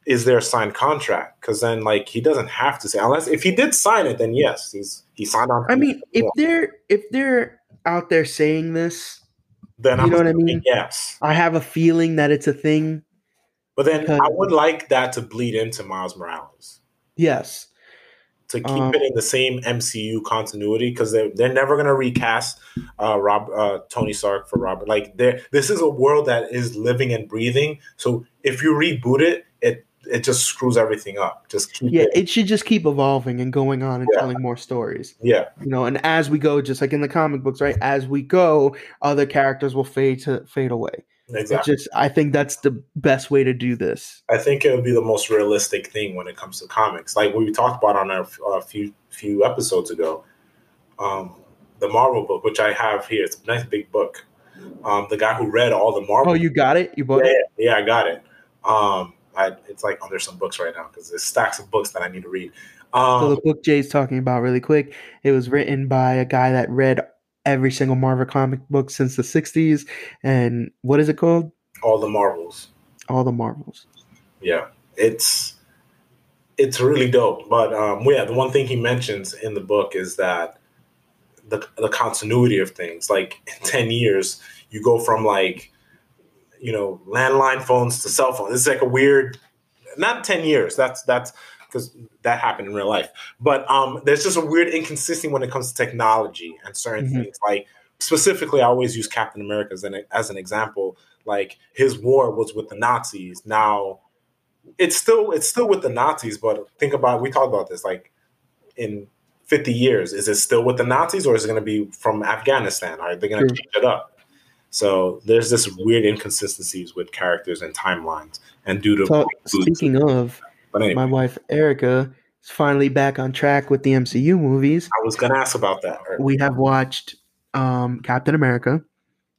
is there a signed contract? Because then, like, he doesn't have to say unless if he did sign it, then yes, he's he signed on. I mean, if they're if they're out there saying this, then you I'm know what I mean? Yes. I have a feeling that it's a thing. But then Because- I would like that to bleed into Miles Morales Yes, to keep Um, it in the same MCU continuity because they're they're never gonna recast uh, Rob uh, Tony Stark for Robert. Like this is a world that is living and breathing. So if you reboot it, it it just screws everything up. Just keep yeah, it. it should just keep evolving and going on and Yeah. telling more stories. Yeah, You know, and as we go, just like in the comic books, right? As we go, other characters will fade to fade away. It's exactly. just I think that's the best way to do this. I think it would be the most realistic thing when it comes to comics. Like we talked about on our a few few episodes ago, um, the Marvel book, which I have here. It's a nice big book. Um, the guy who read all the Marvel Oh, you got it? You bought yeah, it? yeah, I got it. Um, I, it's like under some books right now because there's stacks of books that I need to read. So Um, the book Jay's talking about really quick, it was written by a guy that read every single Marvel comic book since the 60s. And what is it called? all the Marvels. All the Marvels. Yeah, it's it's really dope. But um, yeah, the one thing he mentions in the book is that the the continuity of things. Like in ten years, you go from like you know landline phones to cell phones. It's like a weird. Not ten years. That's that's because that happened in real life. But um, there's just a weird inconsistency when it comes to technology and certain Mhm. things. Like specifically, I always use Captain America as an as an example. Like his war was with the Nazis. Now it's still it's still with the Nazis, but think about we talked about this like in 50 years, is it still with the Nazis or is it going to be from Afghanistan? Are they going to change it up? So there's this weird inconsistencies with characters and timelines, and due to So, speaking of, but anyway, my wife Erica is finally back on track with the MCU movies. I was going to ask about that. We have watched um, Captain America.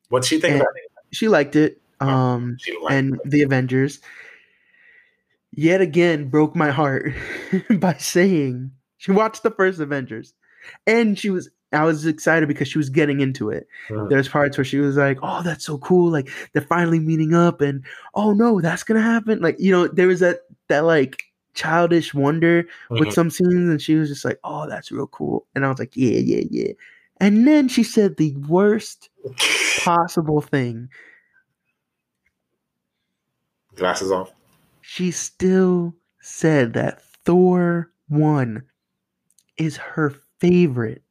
What'd she think about it? She liked it. Um, She liked and it. the Avengers yet again broke my heart by saying she watched the first Avengers and she was I was excited because she was getting into it. Mhm. There's parts where she was like, "Oh, that's so cool! Like they're finally meeting up," and "Oh no, that's gonna happen!" Like you know, there was that that like childish wonder with Mhm. some scenes, and she was just like, "Oh, that's real cool," and I was like, "Yeah, yeah, yeah." And then she said the worst possible thing. Glasses off. she still said that Thor 1 is her favorite.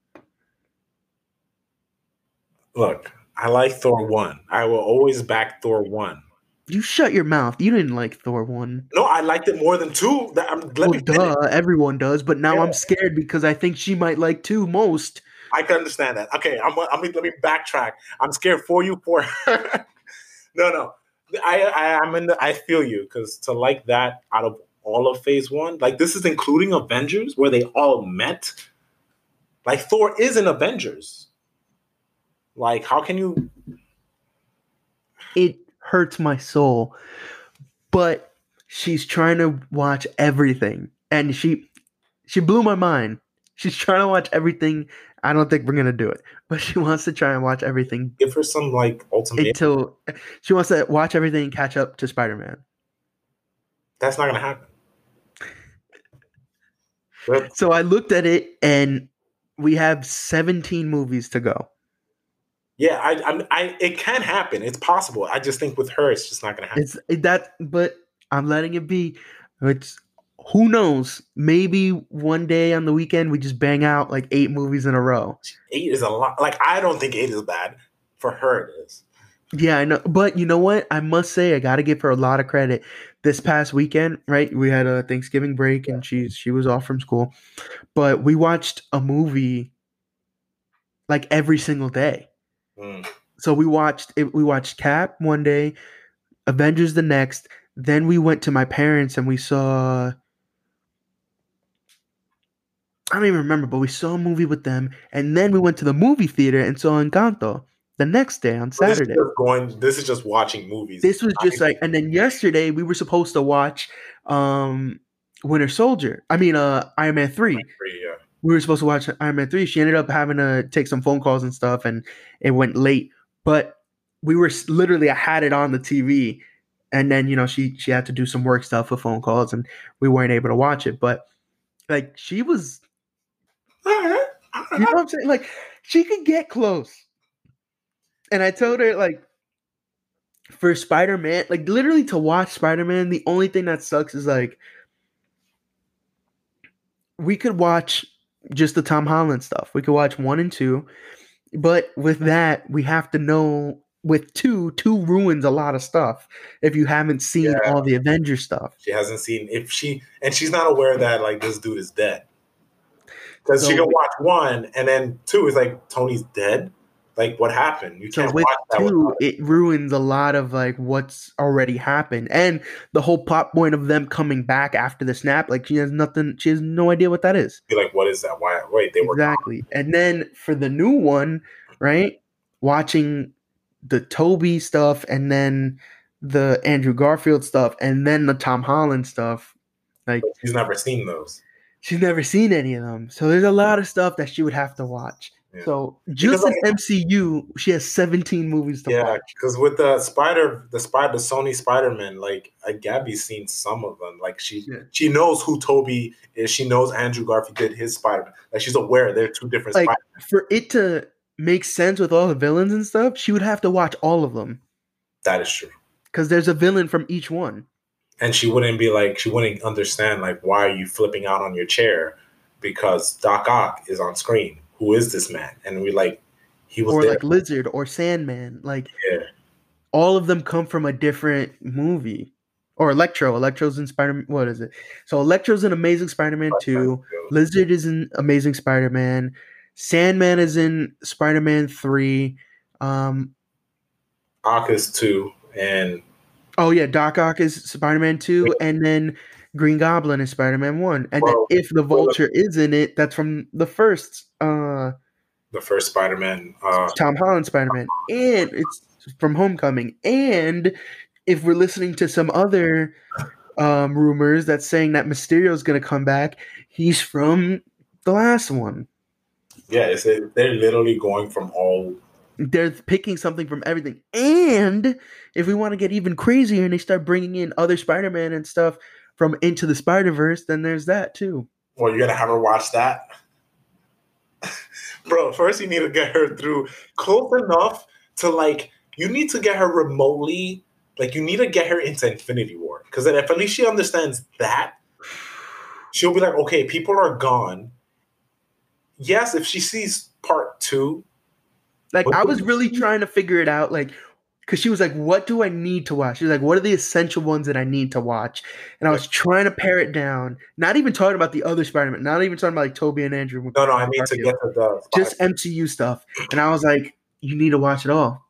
Look, I like Thor 1. I will always back Thor 1. You shut your mouth. You didn't like Thor 1. No, I liked it more than 2. That, I'm, let Well, me finish. duh, everyone does, but now Yeah. I'm scared because I think she might like 2 most. I can understand that. Okay, I'm, I'm let me backtrack. I'm scared for you for her. no, no. I, I I'm in the I feel you because to like that out of all of phase one, like this is including Avengers where they all met. Like Thor is in Avengers. Like, how can you It hurts my soul. But she's trying to watch everything and she she blew my mind. She's trying to watch everything. I don't think we're going to do it, but she wants to try and watch everything give her some like ultimate until she wants to watch everything and catch up to Spider Man. That's not gonna happen. So I looked at it and we have 17 movies to go. Yeah, I, I'm, I, it can happen. It's possible. I just think with her, it's just not gonna happen. It's that but I'm letting it be. It's who knows? Maybe one day on the weekend we just bang out like eight movies in a row. Eight is a lot. Like I don't think eight is bad. For her, it is. Yeah, I know. But you know what? I must say I got to give her a lot of credit. This past weekend, right? We had a Thanksgiving break and she she was off from school. But we watched a movie like every single day. Mm. So we watched it, we watched Cap one day, Avengers the next, then we went to my parents and we saw I don't even remember, but we saw a movie with them, and then we went to the movie theater and saw Encanto the next day on This is Saturday. going. This is just watching movies. This was just like, and then yesterday we were supposed to watch um Winter Soldier. I mean, uh, Iron Man three. Yeah. We were supposed to watch Iron Man three. She ended up having to take some phone calls and stuff, and it went late. But we were literally, I had it on the TV, and then you know she she had to do some work stuff with phone calls, and we weren't able to watch it. But like she was, you know what I'm saying? Like she could get close. And I told her like for Spider-Man, like literally to watch Spider-Man, the only thing that sucks is like we could watch just the Tom Holland stuff. We could watch 1 and 2. But with that, we have to know with 2, 2 ruins a lot of stuff if you haven't seen Yeah. all the Avengers stuff. She hasn't seen if she and she's not aware that like this dude is dead. Because she can watch one and then two is like Tony's dead. Like what happened? You can't with watch that. two, it ruins a lot of like what's already happened, and the whole plot point of them coming back after the snap. Like she has nothing, she has no idea what that is Be like, what is that? Why? Wait, they were exactly. And then for the new one, right? Watching the Tobey stuff, and then the Andrew Garfield stuff, and then the Tom Holland stuff. Like She's never seen those. she's never seen any of them, so there's a lot of stuff that she would have to watch. Yeah. So just Because, in MCU, she has 17 movies to Yeah, watch. because with the Spider, the Spider, the Sony Spider Man, like uh, Gabby's seen some of them. Like she, Yeah. she knows who Tobey is. She knows Andrew Garfield did his Spider Man. Like she's aware they're two different Like Spider. for it to make sense with all the villains and stuff, she would have to watch all of them That is true. because there's a villain from each one. And she wouldn't be like, she wouldn't understand like why are you flipping out on your chair because Doc Ock is on screen. Who is this man? And we like, he was or there. like Lizard or Sandman. Like Yeah. all of them come from a different movie. Or Electro. Electro's in Spider. What is it? So Electro's in Amazing Spider-Man two. Lizard is in Amazing Spider-Man. Sandman is in Spider-Man three. Um. Ock is two, and Oh yeah, Doc Ock is Spider-Man two, and then Green Goblin in Spider-Man one. And Well, if the well, Vulture is in it, that's from the first uh the first Spider Man. Uh, Tom Holland Spider-Man, and it's from Homecoming. And if we're listening to some other um, rumors that's saying that Mysterio is going to come back, he's from the last one. yeah, it's, they're literally going from all They're picking something from everything. And if we want to get even crazier and they start bringing in other Spider-Man and stuff from Into the Spider-Verse, then there's that too. Well, you're gonna have her watch that, bro. First, you need to get her through close enough to like. You need to get her remotely. Like, you need to get her into Infinity War because then, if at least she understands that, she'll be like, okay, people are gone. Yes, if she sees part two, Like I was really trying to figure it out, like because she was like, "What do I need to watch?" She's like, "What are the essential ones that I need to watch?" And I was trying to pare it down. Not even talking about the other Spider-Man. Not even talking about like Tobey and Andrew. no, no, I mean to get to the just MCU stuff. And I was like, "You need to watch it all."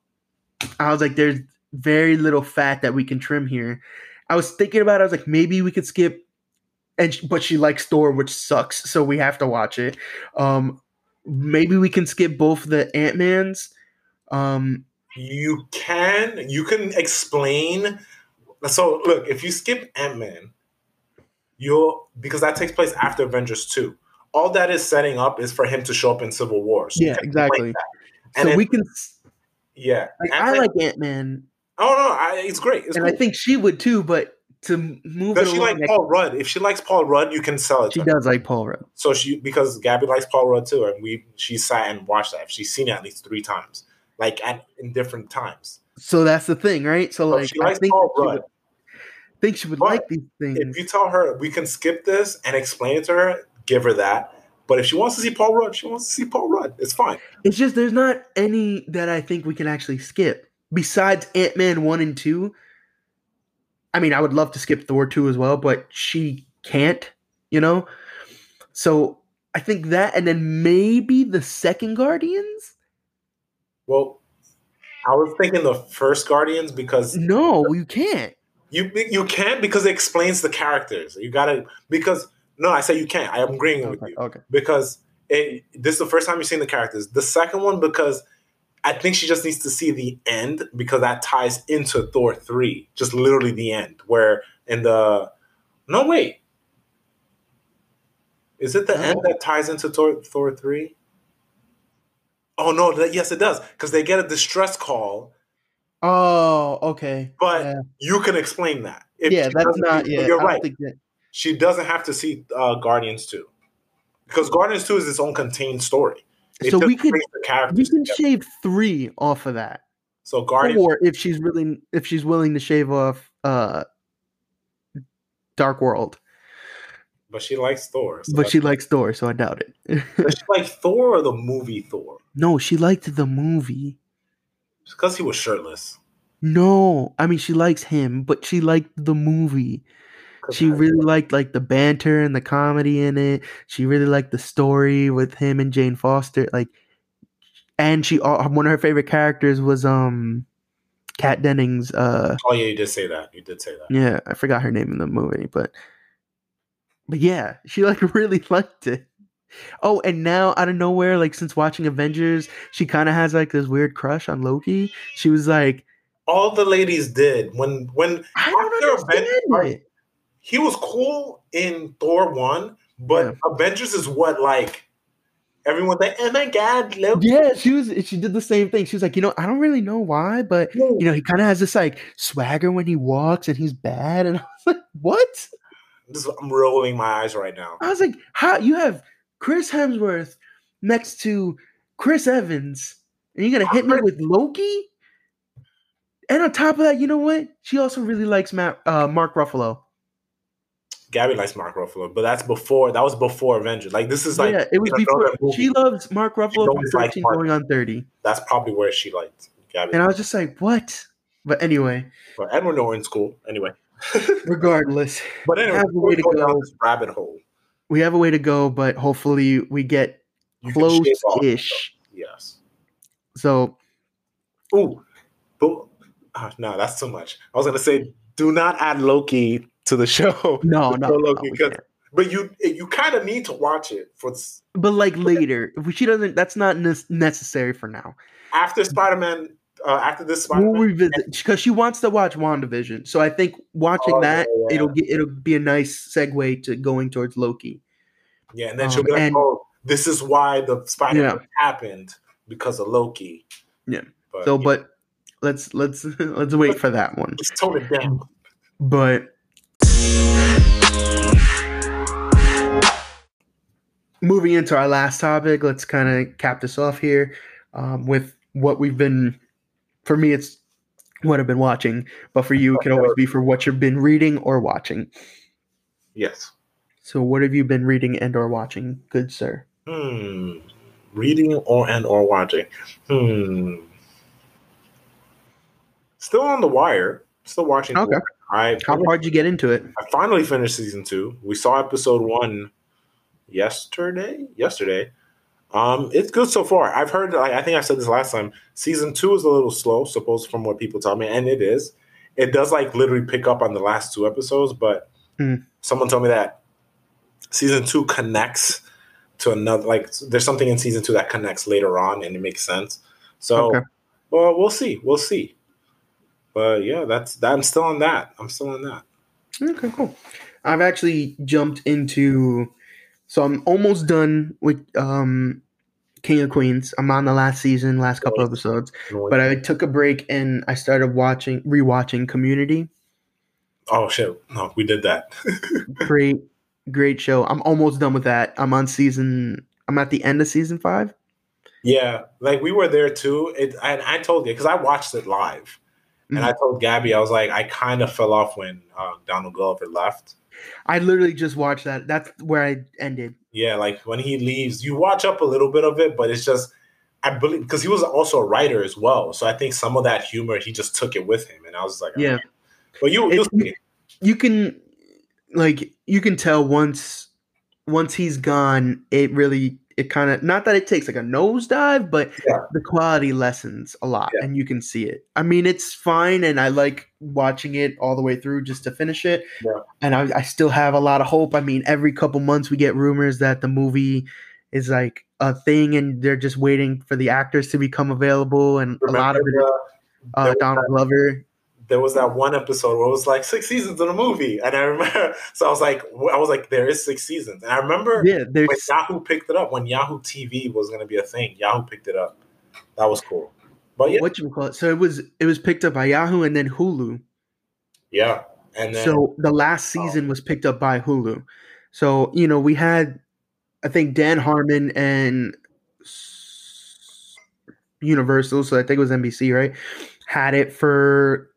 I was like, "There's very little fat that we can trim here." I was thinking about. it. I was like, maybe we could skip. And but she likes Thor, which sucks, so we have to watch it. Um, maybe we can skip both the Ant Mans. Um, you can you can explain so look if you skip ant-man you'll because that takes place after avengers 2 all that is setting up is for him to show up in civil war So Yeah, exactly. that. so And we can. yeah Like, I like Ant Man, oh no I, it's great it's and I think she would too. But to move Does it she like Paul Rudd? If she likes Paul Rudd, you can sell it. she to her. does like Paul Rudd. So she because Gabby likes Paul Rudd too, and we she sat and watched that. She's seen it at least three times, like at in different times. So that's the thing, right? So So like, she I likes think Paul she Rudd. would, think she would But like these things. If you tell her we can skip this and explain it to her, give her that. But if she wants to see Paul Rudd, she wants to see Paul Rudd. It's fine. It's just there's not any that I think we can actually skip besides Ant Man one and two. I mean, I would love to skip Thor two as well, but she can't, you know. So I think that, and then maybe the second Guardians. Well, I was thinking the first Guardians because No, you can't. you you can't because it explains the characters. You gotta because no, I say you can't. I am agreeing with you. okay. because it, this is the first time you've seen the characters. The second one because I think she just needs to see the end because that ties into Thor three, just literally the end. Where in the no wait, is it the No. end that ties into Thor Thor three? Oh no, that, yes it does because they get a distress call, Oh, okay. but Yeah. you can explain that. If yeah, that's doesn't- Yeah, you're right. that- She doesn't have to see uh, Guardians two because Guardians two is its own contained story. It So we could brings the characters we can together. shave three off of that. So Guardians, or if she's willing if she's willing to shave off uh dark world but she likes Thor. So but she likes thor so i doubt it does she like Thor or the movie Thor? no she liked the movie Because he was shirtless. no i mean she likes him but she liked the movie. she really liked like the banter and the comedy in it she really liked the story with him and jane foster like and she uh, one of her favorite characters was um kat dennings uh Oh yeah, you did say that. You did say that. Yeah, I forgot her name in the movie, but but yeah, she like really liked it. Oh, and now out of nowhere, like since watching Avengers, she kind of has like this weird crush on Loki. She was like, All the ladies did when when I don't understand Avengers- it. he was cool in Thor one, but Yeah. Avengers is what like everyone's like, oh my god, Loki. Yeah, she was. She did the same thing. She was like, you know, I don't really know why, but you know, he kind of has this like swagger when he walks, and he's bad. And I was like, what? This I'm rolling my eyes right now. I was like, how you have Chris Hemsworth next to Chris Evans, and you're gonna hit me with Loki? And on top of that, you know what? She also really likes Matt, uh, Mark Ruffalo. Gabby likes Mark Ruffalo, but that's before. That was before Avengers. Like this is like yeah, it was before. She loves Mark Ruffalo from 13 Mark. going on 30. that's probably where she liked Gabby. And I was just like, what? But anyway, but Edward Norton's cool anyway. regardless, But anyway, have a way we to go rabbit hole. we have a way to go, but hopefully we get You can shave off. close-ish. Yes. So Ooh, but ah, no, that's too much. I was gonna say, do not add Loki to the show. no, no, no, Loki, we because- can't. but you you kind of need to watch it for but like later, if she doesn't, that's not ne- necessary for now. after Spider Man. Uh, after this We'll revisit because she wants to watch WandaVision. So I think watching Oh, that yeah, yeah. it'll get it'll be a nice segue to going towards Loki. yeah, and then she'll um, be like, and- "Oh, this is why the Spider Man Yeah. happened because of Loki." Yeah. But, So, but let's let's let's wait for that one. let's tone it down. But moving into our last topic, let's kind of cap this off here um, with what we've been. For me, it's what I've been watching, but for you, it can always be for what you've been reading or watching. Yes. So, what have you been reading and or watching, good sir? Hmm. Reading or and or watching. Hmm. Still on the wire. Still watching. Okay. I How hard did you get into it? I finally finished season two. We saw episode one yesterday. Yesterday. Um, it's good so far. I've heard. Like, I think I said this last time. Season two is a little slow, supposed from what people tell me, and it is. It does like literally pick up on the last two episodes, but Hmm. someone told me that season two connects to another. Like, there's something in season two that connects later on, and it makes sense. So, Okay. well, we'll see. We'll see. But yeah, that's that. I'm still on that. I'm still on that. Okay, cool. I've actually jumped into, so I'm almost done with um, King of Queens. I'm on the last season, last couple Nice. episodes, but I took a break and I started watching, rewatching Community. Oh shit! No, we did that. Great, great show. I'm almost done with that. I'm on season. I'm at the end of season five. yeah, like we were there too. It, and I told you because I watched it live, and Mhm. I told Gabby I was like, I kind of fell off when uh, Donald Glover left. I literally just watched that. That's where I ended. Yeah, like when he leaves, you watch up a little bit of it, but it's just I believe because he was also a writer as well. So I think some of that humor he just took it with him, and I was like, Yeah. "Alright." But you, you'll see. You can, like, you can tell once, once he's gone. It really, it kind of not that it takes like a nosedive, but Yeah. the quality lessens a lot, Yeah. and you can see it. I mean, it's fine, and I like watching it all the way through just to finish it. Yeah. And I, I still have a lot of hope. I mean, every couple months we get rumors that the movie is like a thing, and they're just waiting for the actors to become available, and a lot of it, the- uh, Donald Glover. There was that one episode where it was like six seasons in a movie, and I remember. So I was like, I was like, there is six seasons, and I remember Yeah, when Yahoo picked it up when Yahoo TV was going to be a thing. Yahoo picked it up. That was cool. But yeah, what you call it. So it was it was picked up by Yahoo and then Hulu. yeah, and then So the last season was picked up by Hulu. So you know we had, I think Dan Harmon and Universal. So I think it was NBC, right? Had it for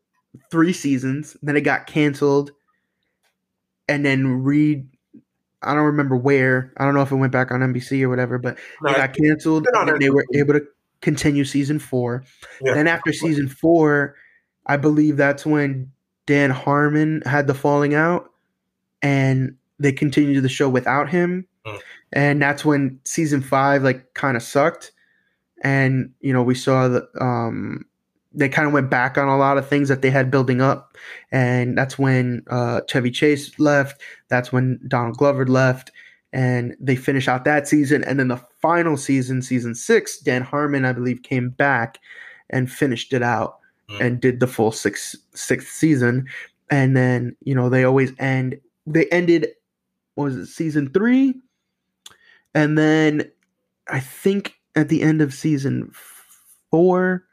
three seasons. Then it got canceled, and then Reed. I don't remember where. I don't know if it went back on NBC or whatever, but no, it got canceled. And they were able to continue season four. yeah. Then after season four, I believe that's when Dan Harmon had the falling out, and they continued the show without him. Mm. And that's when season five like kind of sucked, and you know we saw the um they kind of went back on a lot of things that they had building up, and that's when uh, Chevy Chase left. That's when Donald Glover left. And they finish out that season, and then the final season, season six, Dan Harmon, I believe, came back and finished it out Mm. and did the full six sixth season and then you know they always end they ended what was it season three and then i think at the end of season four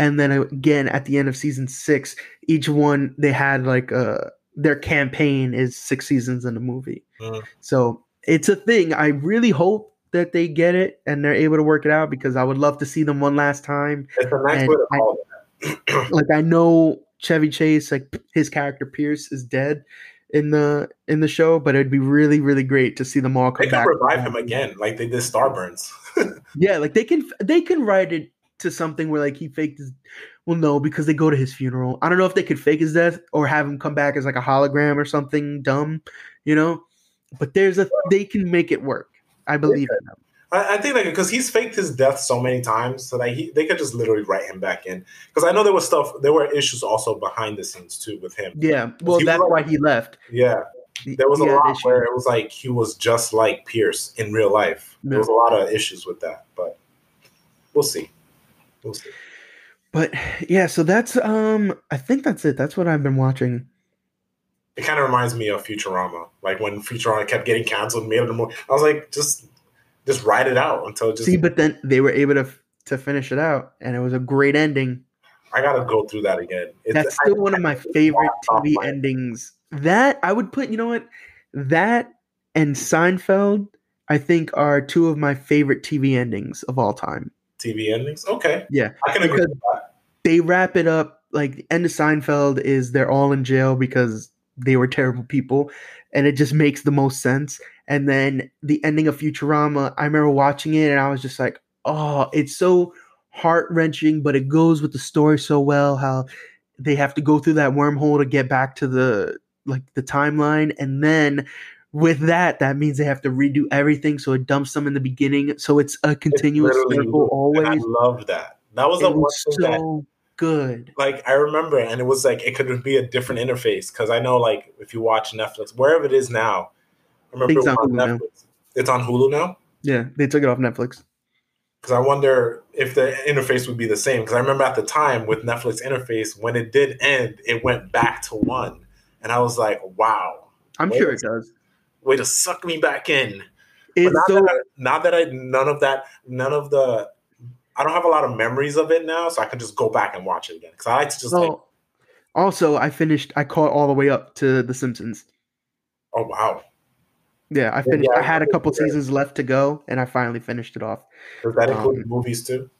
and then again at the end of season six each one they had like uh their campaign is six seasons in a movie Mm. so it's a thing i really hope that they get it and they're able to work it out because i would love to see them one last time it's a nice way to call it. like I know Chevy Chase, like his character Pierce, is dead in the in the show, but it'd be really really great to see them all come back. They can revive him again, like they did Starburns. Yeah, like they can they can write it to something where like he faked his. Well, no, because they go to his funeral. I don't know if they could fake his death or have him come back as like a hologram or something dumb, you know. But there's a they can make it work. I believe in them. I, I think like because he's faked his death so many times, so that he they could just literally write him back in. Because I know there was stuff, there were issues also behind the scenes too with him. Yeah, well, that's like- why he left. Yeah, there was a lot issues. where it was like he was just like Pierce in real life. There was a lot of issues with that, but we'll see. We'll see. But yeah, so that's um, I think that's it. That's what I've been watching. It kind of reminds me of Futurama, like when Futurama kept getting canceled, made it more. I was like, just just write it out until it just. See, but then they were able to to finish it out, and it was a great ending. I gotta go through that again. It's, That's still one of my favorite TV my- endings. That I would put, you know what, that and Seinfeld, I think are two of my favorite TV endings of all time. TV endings. Okay, Yeah, I can agree with that. they wrap it up like the end of Seinfeld is they're all in jail because they were terrible people, and it just makes the most sense. And then the ending of Futurama, I remember watching it and I was just like, oh, it's so heart wrenching, but it goes with the story so well. How they have to go through that wormhole to get back to the like the timeline, and then with that, that means they have to redo everything. So it dumps them in the beginning. So it's a continuous circle And I always. loved that. That was It the one was thing that so good. like I remember, and it was like it could be a different interface because I know like if you watch Netflix, wherever it is now, I remember it's on on Hulu now. It's on Hulu now Yeah, they took it off Netflix. because I wonder if the interface would be the same. Because I remember at the time with Netflix interface, when it did end, it went back to one, and I was like, wow, I'm sure it does. Way to suck me back in. But It's now, so that I, now that I none of that, none of the, I don't have a lot of memories of it now, so I can just go back and watch it again because I like to just like. Also, I finished. I caught all the way up to The Simpsons. Oh wow. Yeah, I finished. yeah, I had a couple seasons left to go, and I finally finished it off. Does that include Um, movies too?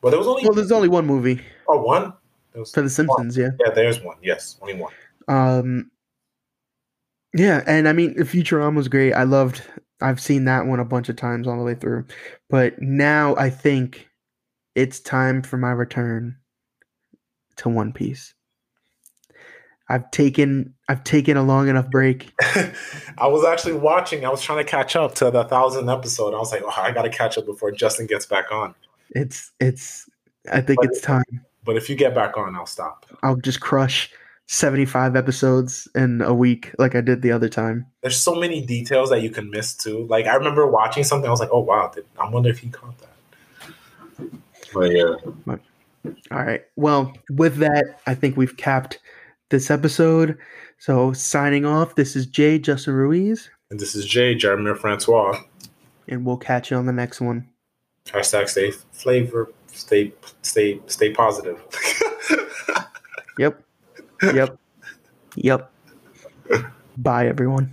Well, there was only Well, there's only one movie oh one. There was, for The Simpsons. Yeah. yeah, there's one. Yes, only one. Um. Yeah, and I mean, the Futurama was great. I loved. I've seen that one a bunch of times all the way through, but now I think it's time for my return to One Piece. I've taken I've taken a long enough break. I was actually watching. I was trying to catch up to the thousand episode. I was like, oh, I got to catch up before Justin gets back on. It's it's I think But- it's time. But if you get back on, I'll stop. I'll just crush 75 episodes in a week like I did the other time. There's so many details that you can miss too. Like I remember watching something. I was like, oh wow, did, I wonder if he caught that. But yeah, All right. Well, with that, I think we've capped this episode. So signing off, this is Jay Justin Ruiz, and this is Jay Jeremy Francois. and we'll catch you on the next one. Hashtag stay flavor, stay stay stay positive. Yep. Yep. yep. Bye everyone.